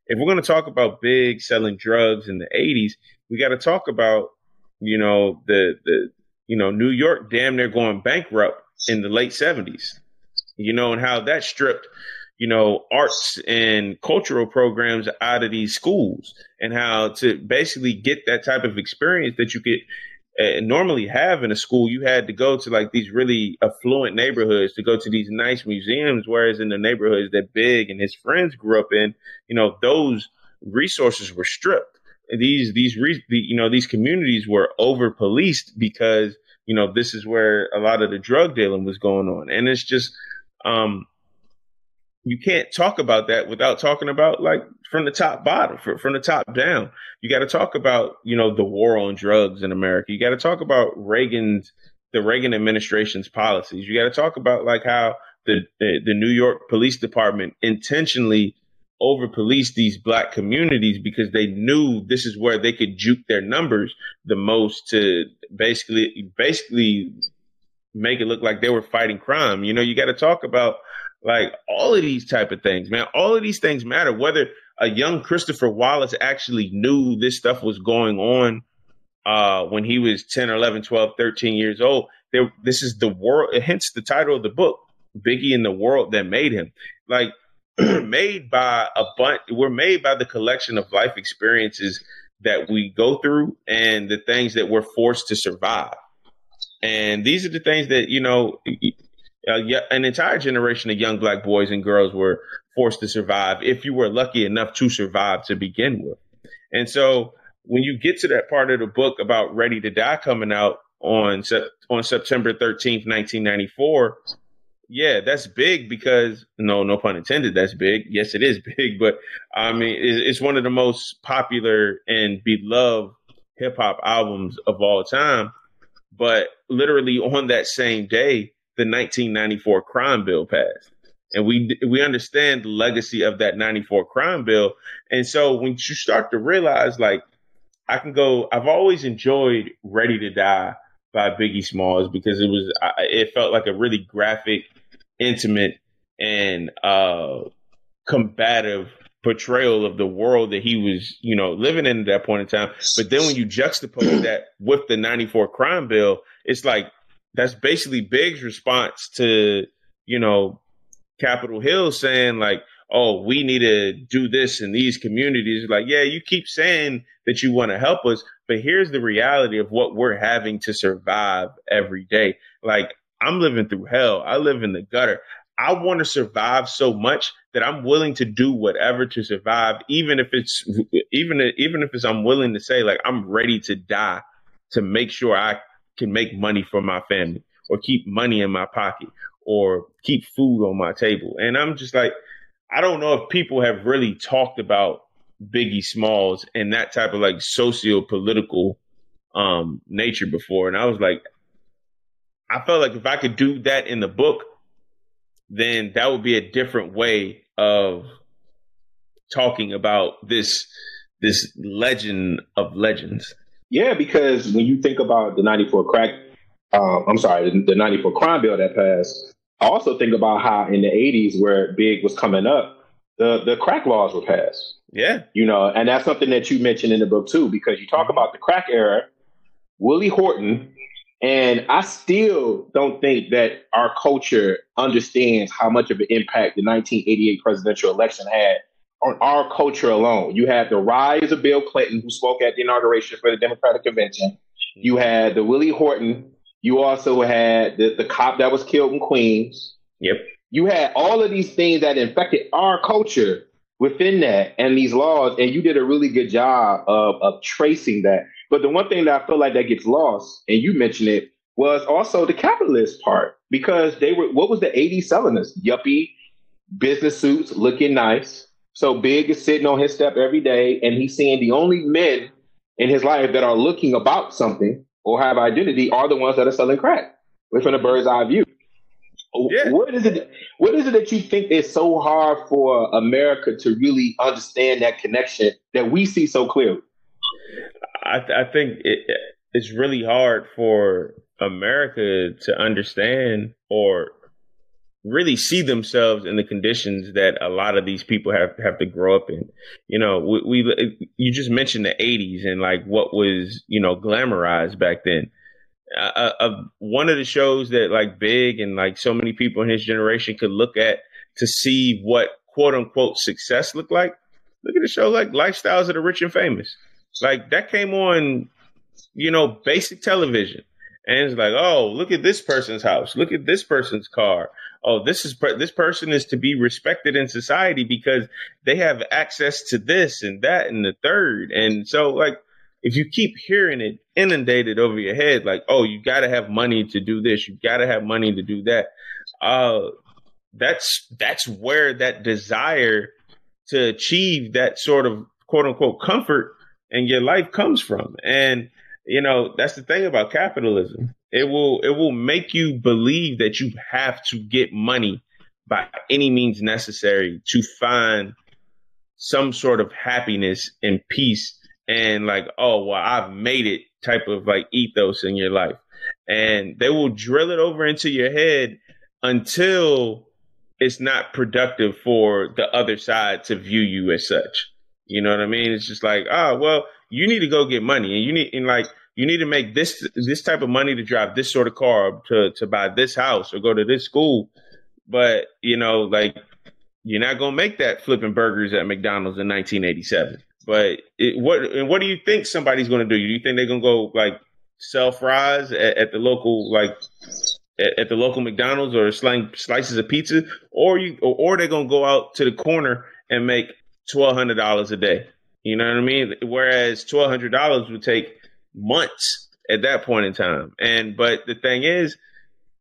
if we're going to talk about big selling drugs in the 80s we got to talk about you know the the you know new york damn near going bankrupt in the late 70s, you know, and how that stripped, you know, arts and cultural programs out of these schools and how to basically get that type of experience that you could uh, normally have in a school, you had to go to like these really affluent neighborhoods to go to these nice museums. Whereas in the neighborhoods that Big and his friends grew up in, you know, those resources were stripped. These, these, re- the, you know, these communities were over policed because you know, this is where a lot of the drug dealing was going on. And it's just, um, you can't talk about that without talking about like from the top bottom, from the top down. You got to talk about, you know, the war on drugs in America. You got to talk about Reagan's, the Reagan administration's policies. You got to talk about like how the, the New York Police Department intentionally over police these black communities because they knew this is where they could juke their numbers the most to basically basically make it look like they were fighting crime. You know, you got to talk about like all of these type of things, man. All of these things matter. Whether a young Christopher Wallace actually knew this stuff was going on uh, when he was 10 or 11, 12, 13 years old. There, this is the world, hence the title of the book, Biggie in the World That Made Him. Like made by a bunch we're made by the collection of life experiences that we go through and the things that we're forced to survive and these are the things that you know uh, an entire generation of young black boys and girls were forced to survive if you were lucky enough to survive to begin with and so when you get to that part of the book about ready to die coming out on on September 13th 1994 yeah, that's big because no, no pun intended. That's big. Yes, it is big, but I mean, it's one of the most popular and beloved hip hop albums of all time. But literally on that same day, the 1994 crime bill passed. And we we understand the legacy of that 94 crime bill. And so when you start to realize like I can go I've always enjoyed Ready to Die by Biggie Smalls because it was it felt like a really graphic, intimate, and uh, combative portrayal of the world that he was, you know, living in at that point in time. But then when you juxtapose that with the 94 crime bill, it's like that's basically Big's response to, you know, Capitol Hill saying like, oh, we need to do this in these communities. Like, yeah, you keep saying that you want to help us, but here's the reality of what we're having to survive every day. Like, I'm living through hell. I live in the gutter. I want to survive so much that I'm willing to do whatever to survive, even if it's even even if it's I'm willing to say like I'm ready to die to make sure I can make money for my family or keep money in my pocket or keep food on my table. And I'm just like, I don't know if people have really talked about Biggie Smalls and that type of like socio political um, nature before. And I was like, I felt like if I could do that in the book, then that would be a different way of talking about this this legend of legends. Yeah, because when you think about the '94 crack, um, I'm sorry, the '94 crime bill that passed, I also think about how in the '80s, where Big was coming up, the the crack laws were passed. Yeah, you know, and that's something that you mentioned in the book too, because you talk about the crack era. Willie Horton And I still don't think that our culture understands how much of an impact the 1988 presidential election had on our culture alone. You had the rise of Bill Clinton, who spoke at the inauguration for the Democratic Convention. You mm-hmm. had the Willie Horton. You also had the, the cop that was killed in Queens. Yep. You had all of these things that infected our culture within that and these laws, and you did a really good job of, of tracing that. But the one thing that I feel like that gets lost, and you mentioned it, was also the capitalist part because they were what was the 80s selling us? Yuppie business suits looking nice. So Big is sitting on his step every day and he's seeing the only men in his life that are looking about something or have identity are the ones that are selling crack. from a bird's eye view. Yeah. What is it? What is it that you think is so hard for America to really understand that connection that we see so clearly? I, I think it, it's really hard for America to understand or really see themselves in the conditions that a lot of these people have have to grow up in. You know, we, we you just mentioned the '80s and like what was you know glamorized back then. Uh, uh, one of the shows that like Big and like so many people in his generation could look at to see what quote unquote success looked like. Look at a show like Lifestyles of the Rich and Famous. Like that came on, you know, basic television. And it's like, oh, look at this person's house. Look at this person's car oh, this is this person is to be respected in society because they have access to this and that and the third. And so, like, if you keep hearing it inundated over your head, like, oh, you got to have money to do this, you got to have money to do that. Uh, that's that's where that desire to achieve that sort of quote unquote comfort in your life comes from. And you know, that's the thing about capitalism. It will it will make you believe that you have to get money by any means necessary to find some sort of happiness and peace and like, oh well, I've made it type of like ethos in your life. And they will drill it over into your head until it's not productive for the other side to view you as such. You know what I mean? It's just like, oh, well, you need to go get money and you need, and like, you need to make this, this type of money to drive this sort of car to, to buy this house or go to this school. But, you know, like, you're not going to make that flipping burgers at McDonald's in 1987. But it, what, and what do you think somebody's going to do? Do you think they're going to go like sell fries at, at the local, like, at, at, the local McDonald's or slang slices of pizza, or you, or, or they're gonna go out to the corner and make twelve hundred dollars a day. You know what I mean? Whereas twelve hundred dollars would take months at that point in time. And but the thing is,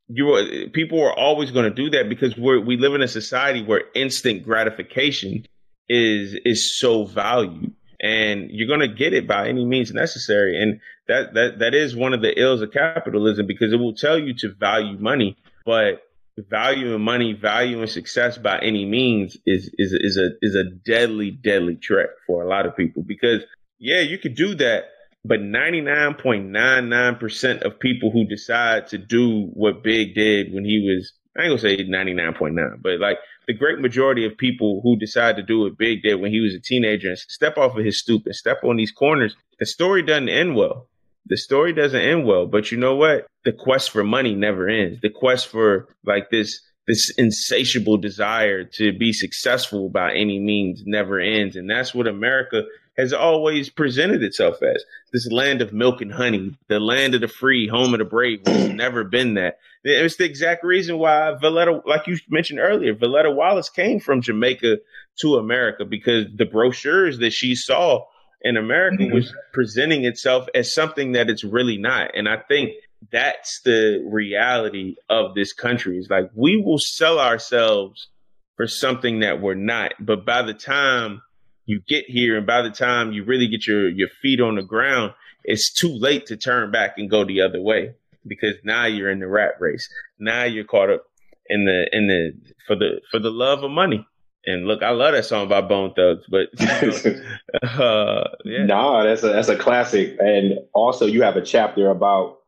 you people are always going to do that because we we live in a society where instant gratification is is so valued and you're going to get it by any means necessary and that that that is one of the ills of capitalism because it will tell you to value money but valuing money, valuing success by any means is is is a is a deadly, deadly trick for a lot of people. Because yeah, you could do that, but 99.99% of people who decide to do what Big did when he was I ain't gonna say 99.9, but like the great majority of people who decide to do what Big did when he was a teenager and step off of his stoop and step on these corners, the story doesn't end well the story doesn't end well. But you know what? The quest for money never ends. The quest for like this this insatiable desire to be successful by any means never ends. And that's what America has always presented itself as this land of milk and honey, the land of the free, home of the brave. It's never been that. It's the exact reason why Voletta, like you mentioned earlier, Voletta Wallace came from Jamaica to America because the brochures that she saw in America mm-hmm. was presenting itself as something that it's really not. And I think that's the reality of this country. Is like we will sell ourselves for something that we're not. But by the time you get here and by the time you really get your, your feet on the ground, it's too late to turn back and go the other way because now you're in the rat race. Now you're caught up in the in the for the for the love of money. And look, I love that song by Bone Thugs, but uh, yeah. nah, that's a that's a classic. And also, you have a chapter about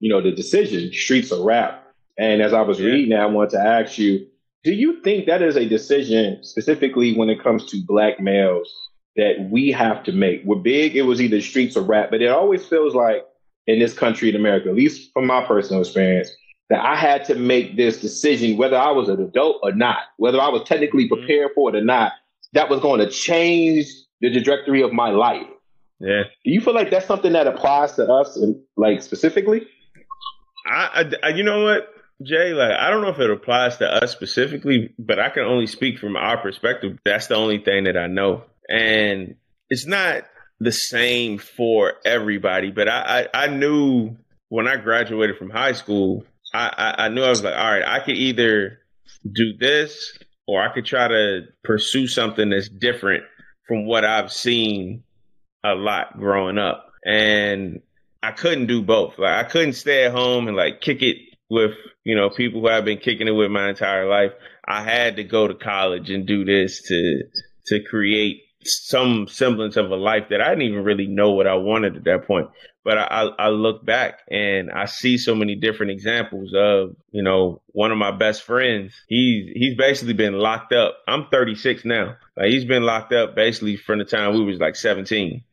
you know the decision, streets of rap. And as I was yeah. reading that, I wanted to ask you, do you think that is a decision specifically when it comes to black males that we have to make? We're big, it was either streets or rap, but it always feels like in this country in America, at least from my personal experience, that I had to make this decision whether I was an adult or not, whether I was technically mm-hmm. prepared mm-hmm. for it or not, that was going to change the trajectory of my life. Yeah. Do you feel like that's something that applies to us, and like specifically? I, I, you know what, J, like I don't know if it applies to us specifically, but I can only speak from our perspective. That's the only thing that I know, and it's not the same for everybody. But I, I, I knew when I graduated from high school, I, I, I knew I was like, all right, I could either do this or I could try to pursue something that's different from what I've seen a lot growing up. And I couldn't do both. Like I couldn't stay at home and like kick it with, you know, people who I've been kicking it with my entire life. I had to go to college and do this to to create some semblance of a life that I didn't even really know what I wanted at that point. But I, I, look back and I see so many different examples of, you know, one of my best friends. He's he's basically been locked up. I'm 36 now. Like he's been locked up basically from the time we was like 17.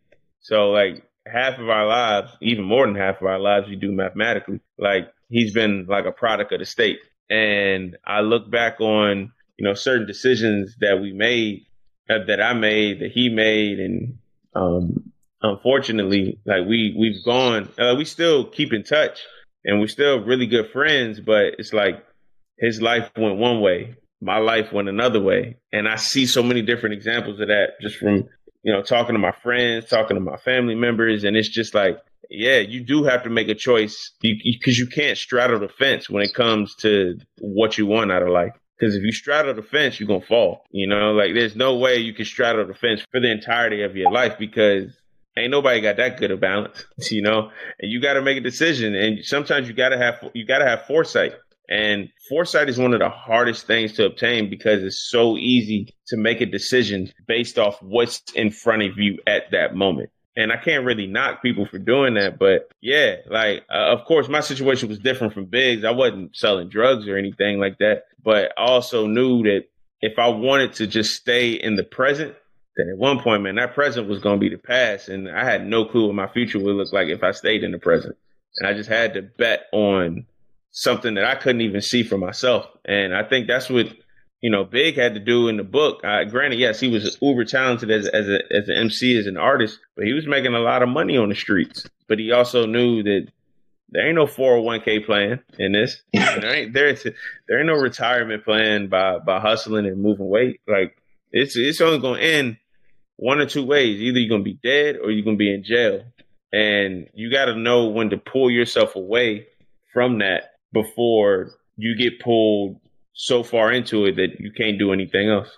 So like half of our lives, even more than half of our lives, we do mathematically. Like he's been like a product of the state. And I look back on, you know, certain decisions that we made, uh, that I made, that he made, and um, unfortunately, like we we've gone, uh, we still keep in touch, and we're still really good friends. But it's like his life went one way, my life went another way, and I see so many different examples of that just from you know, talking to my friends, talking to my family members, and it's just like, yeah, you do have to make a choice because you, you, can't straddle the fence when it comes to what you want out of life. Because if you straddle the fence, you're gonna fall. You know, like there's no way you can straddle the fence for the entirety of your life because ain't nobody got that good a balance. You know, and you got to make a decision, and sometimes you gotta have you gotta have foresight. And foresight is one of the hardest things to obtain because it's so easy to make a decision based off what's in front of you at that moment. And I can't really knock people for doing that, but yeah, like uh, of course my situation was different from Big's. I wasn't selling drugs or anything like that, but I also knew that if I wanted to just stay in the present, then at one point, man, that present was going to be the past, and I had no clue what my future would look like if I stayed in the present. And I just had to bet on something that I couldn't even see for myself. And I think that's what you know Big had to do in the book. Uh, granted, yes, he was uber talented as as a as an MC as an artist, but he was making a lot of money on the streets. But he also knew that there ain't no 401k plan in this. there ain't there, there ain't no retirement plan by by hustling and moving weight. Like it's it's only gonna end one or two ways. Either you're gonna be dead or you're gonna be in jail. And you got to know when to pull yourself away from that before you get pulled so far into it that you can't do anything else.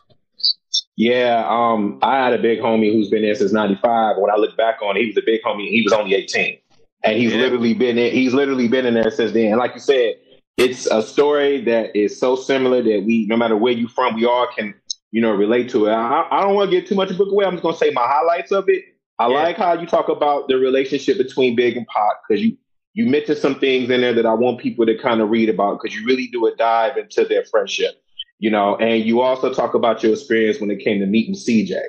Yeah, um, I had a big homie who's been there since '95. When I look back on it, he was a big homie. He was only 18, and he's yeah. literally been in. He's literally been in there since then. And like you said, it's a story that is so similar that we, no matter where you from, we all can, you know, relate to it. I, I don't want to get too much of book away. I'm just gonna say my highlights of it. I yeah. like how you talk about the relationship between Big and Pac because you you mentioned some things in there that I want people to kind of read about because you really do a dive into their friendship, you know, and you also talk about your experience when it came to meeting CJ.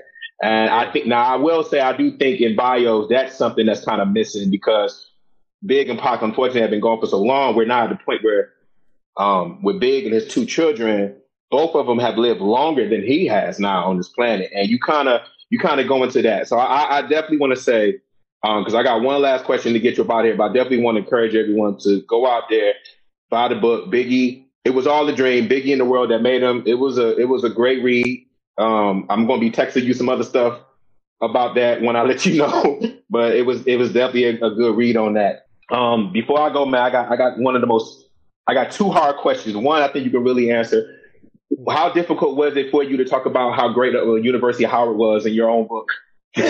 And I think now I will say I do think in bios that's something that's kind of missing because Big and Pac unfortunately have been gone for so long. We're now at the point where um, with Big and his two children, both of them have lived longer than he has now on this planet, and you kind of you kind of go into that. So I, I definitely want to say because um, I got one last question to get you about here, but I definitely want to encourage everyone to go out there, buy the book, Biggie. It was all a dream, Biggie in the world that made him. It was a it was a great read. Um, I'm going to be texting you some other stuff about that when I let you know, but it was it was definitely a, a good read on that. Um, before I go, man, I got I got one of the most I got two hard questions. One, I think you can really answer. How difficult was it for you to talk about how great a University of Howard was in your own book? You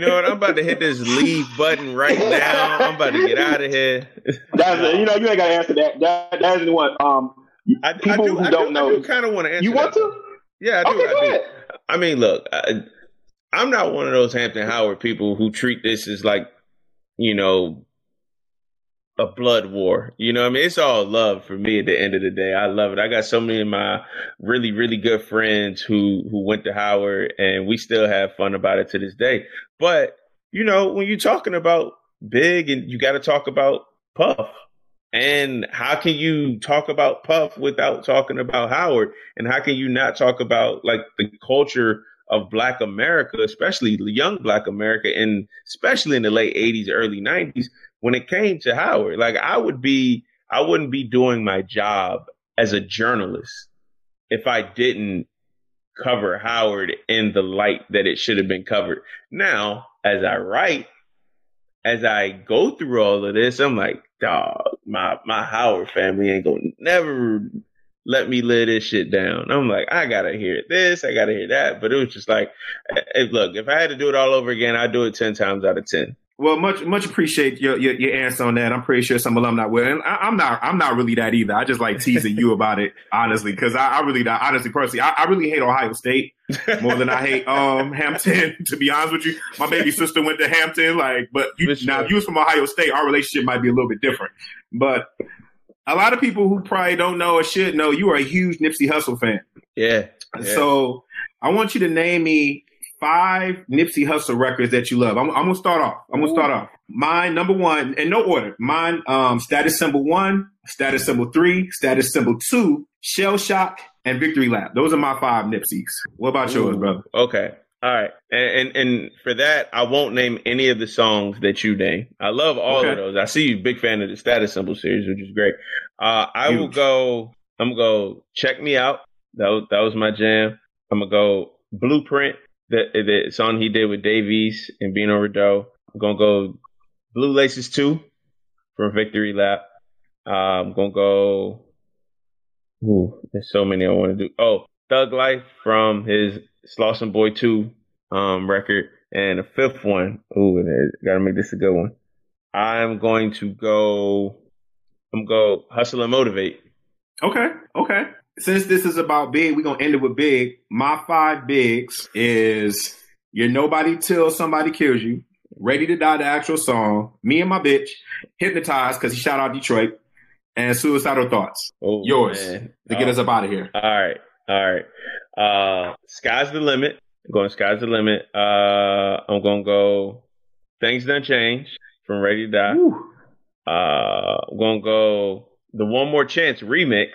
know what? I'm about to hit this leave button right now. I'm about to get out of here. That's you know you ain't got to answer that. That that is what um I, people I do, who I don't do, know. I do kind of want to answer. You want that, to? Yeah, I do. Okay, I, do. I mean, look, I, I'm not one of those Hampton Howard people who treat this as like, you know, a blood war. You know I mean? It's all love for me at the end of the day. I love it. I got so many of my really, really good friends who who went to Howard and we still have fun about it to this day. But you know, when you're talking about big and you got to talk about Puff. And how can you talk about Puff without talking about Howard? And how can you not talk about like the culture of Black America, especially young Black America, and especially in the late 80s, early 90s, when it came to Howard? Like I would be, I wouldn't be doing my job as a journalist if I didn't cover Howard in the light that it should have been covered. Now, as I write, as I go through all of this, I'm like, dog, my my Howard family ain't gonna never let me lay this shit down. I'm like, I gotta hear this, I gotta hear that. But it was just like, hey, look, if I had to do it all over again, I'd do it ten times out of ten. Well, much much appreciate your, your, your answer on that. I'm pretty sure some alumni will. And I, am not I'm not really that either. I just like teasing you about it, honestly, because I, I, really honestly personally I, I, really hate Ohio State more than I hate um Hampton. To be honest with you, my baby sister went to Hampton. Like, but you, now if you was from Ohio State, our relationship might be a little bit different. But a lot of people who probably don't know or should know, you are a huge Nipsey Hussle fan. Yeah. yeah. So I want you to name me five Nipsey Hussle records that you love. I'm, I'm gonna start off. I'm gonna start off. Mine number one, in no order. Mine, um, status symbol one, status symbol three, status symbol two, shell shock, and victory lap. Those are my five Nipseys. What about Ooh, yours, brother? Okay. All right, and, and, and for that, I won't name any of the songs that you name. I love all okay. of those. I see you big fan of the Status Symbol series, which is great. Uh, I Huge. will go. I'm gonna go. Check me out. That was, that was my jam. I'm gonna go Blueprint the, the song he did with Dave East and Bino Rideaux. I'm gonna go Blue Laces two from Victory Lap. Uh, I'm gonna go. Ooh, there's so many I want to do. Oh, Thug Life from his Slauson Boy two um, record, and a fifth one. Ooh, gotta make this a good one. I'm going to go. I'm gonna go hustle and motivate. Okay, okay since this is about big, we're gonna end it with big. My five bigs is you're nobody till somebody kills you. Ready to Die, the actual song. Me and my bitch. Hypnotized because he shot out Detroit. And Suicidal Thoughts. Oh, Yours man. to get oh. us up out of here. All right. All right. Uh, Sky's the limit. I'm going Sky's the limit. Uh, I'm to go Things Done Change from Ready to Die. Uh, I'm to go The One More Chance remix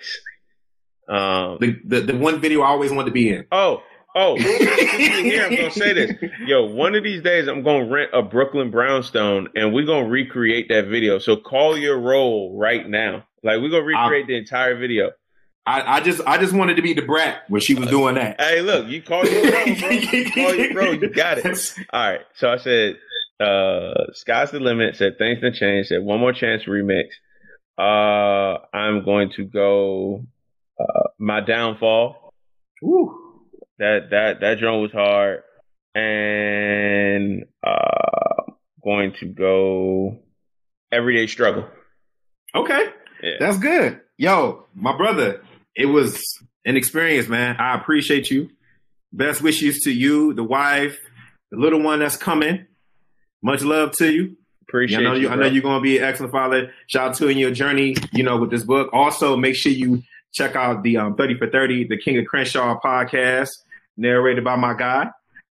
um, the, the, the one video I always wanted to be in. Oh, oh, here I'm gonna say this. Yo, one of these days I'm gonna rent a Brooklyn brownstone and we're gonna recreate that video. So call your roll right now. Like we're gonna recreate I, the entire video. I, I, just I just wanted to be the brat when she was doing that. Hey, look, you call your roll, bro. call your roll, you got it. All right. So I said, uh, sky's the limit. Said things to change. Said one more chance remix. Uh, I'm going to go uh, my downfall. Woo. That that that drone was hard, and uh, going to go everyday struggle. Okay, yeah. that's good. Yo, my brother, it was an experience, man. I appreciate you. Best wishes to you, the wife, the little one that's coming. Much love to you. Appreciate yeah, I know you. I know you're gonna be an excellent father. Shout out to you in your journey, you know, with this book. Also, make sure you Check out the um, 30 for 30, the King of Crenshaw podcast, narrated by my guy.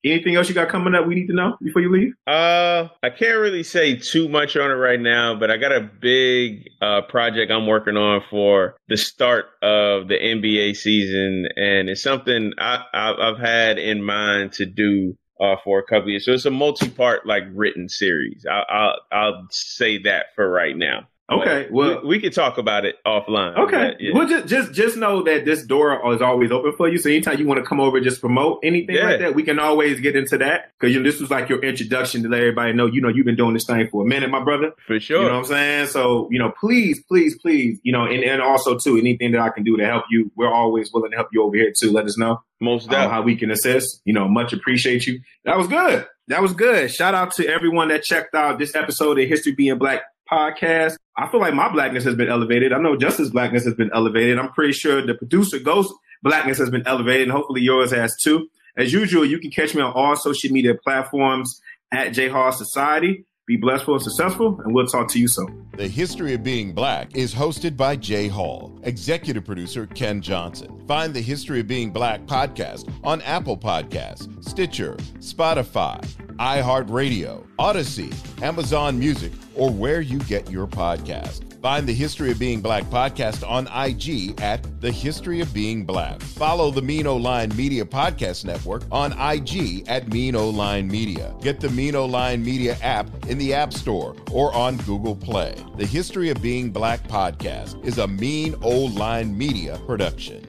Anything else you got coming up we need to know before you leave? Uh, I can't really say too much on it right now, but I got a big uh, project I'm working on for the start of the NBA season, and it's something I, have had in mind to do uh, for a couple years. So it's a multi-part, like written series. I, I'll I'll say that for right now. Okay, well, we, we can talk about it offline. Okay, yeah. well, just just just know that this door is always open for you. So anytime you want to come over, just promote anything yeah. like that, we can always get into that because you know, this was like your introduction to let everybody know. You know, you've been doing this thing for a minute, my brother. For sure. You know what I'm saying? So you know, please, please, please, you know, and and also too, anything that I can do to help you, we're always willing to help you over here too. Let us know. Most definitely. Um, how we can assist. You know, much appreciate you. That was good. That was good. Shout out to everyone that checked out this episode of History Being Black podcast. I feel like my blackness has been elevated. I know Justice blackness has been elevated. I'm pretty sure the producer Ghost blackness has been elevated, and hopefully yours has too. As usual, you can catch me on all social media platforms at J Hall Society. Be blessed and successful, and we'll talk to you soon. The History of Being Black is hosted by J Hall, executive producer Ken Johnson. Find the History of Being Black podcast on Apple Podcasts, Stitcher, Spotify, iHeartRadio, Odyssey, Amazon Music, or where you get your podcast. Find the History of Being Black podcast on IG at The History of Being Black. Follow the Mean O Line Media Podcast Network on IG at Mean O Line Media. Get the Mean O Line Media app in the App Store or on Google Play. The History of Being Black podcast is a Mean O Line Media production.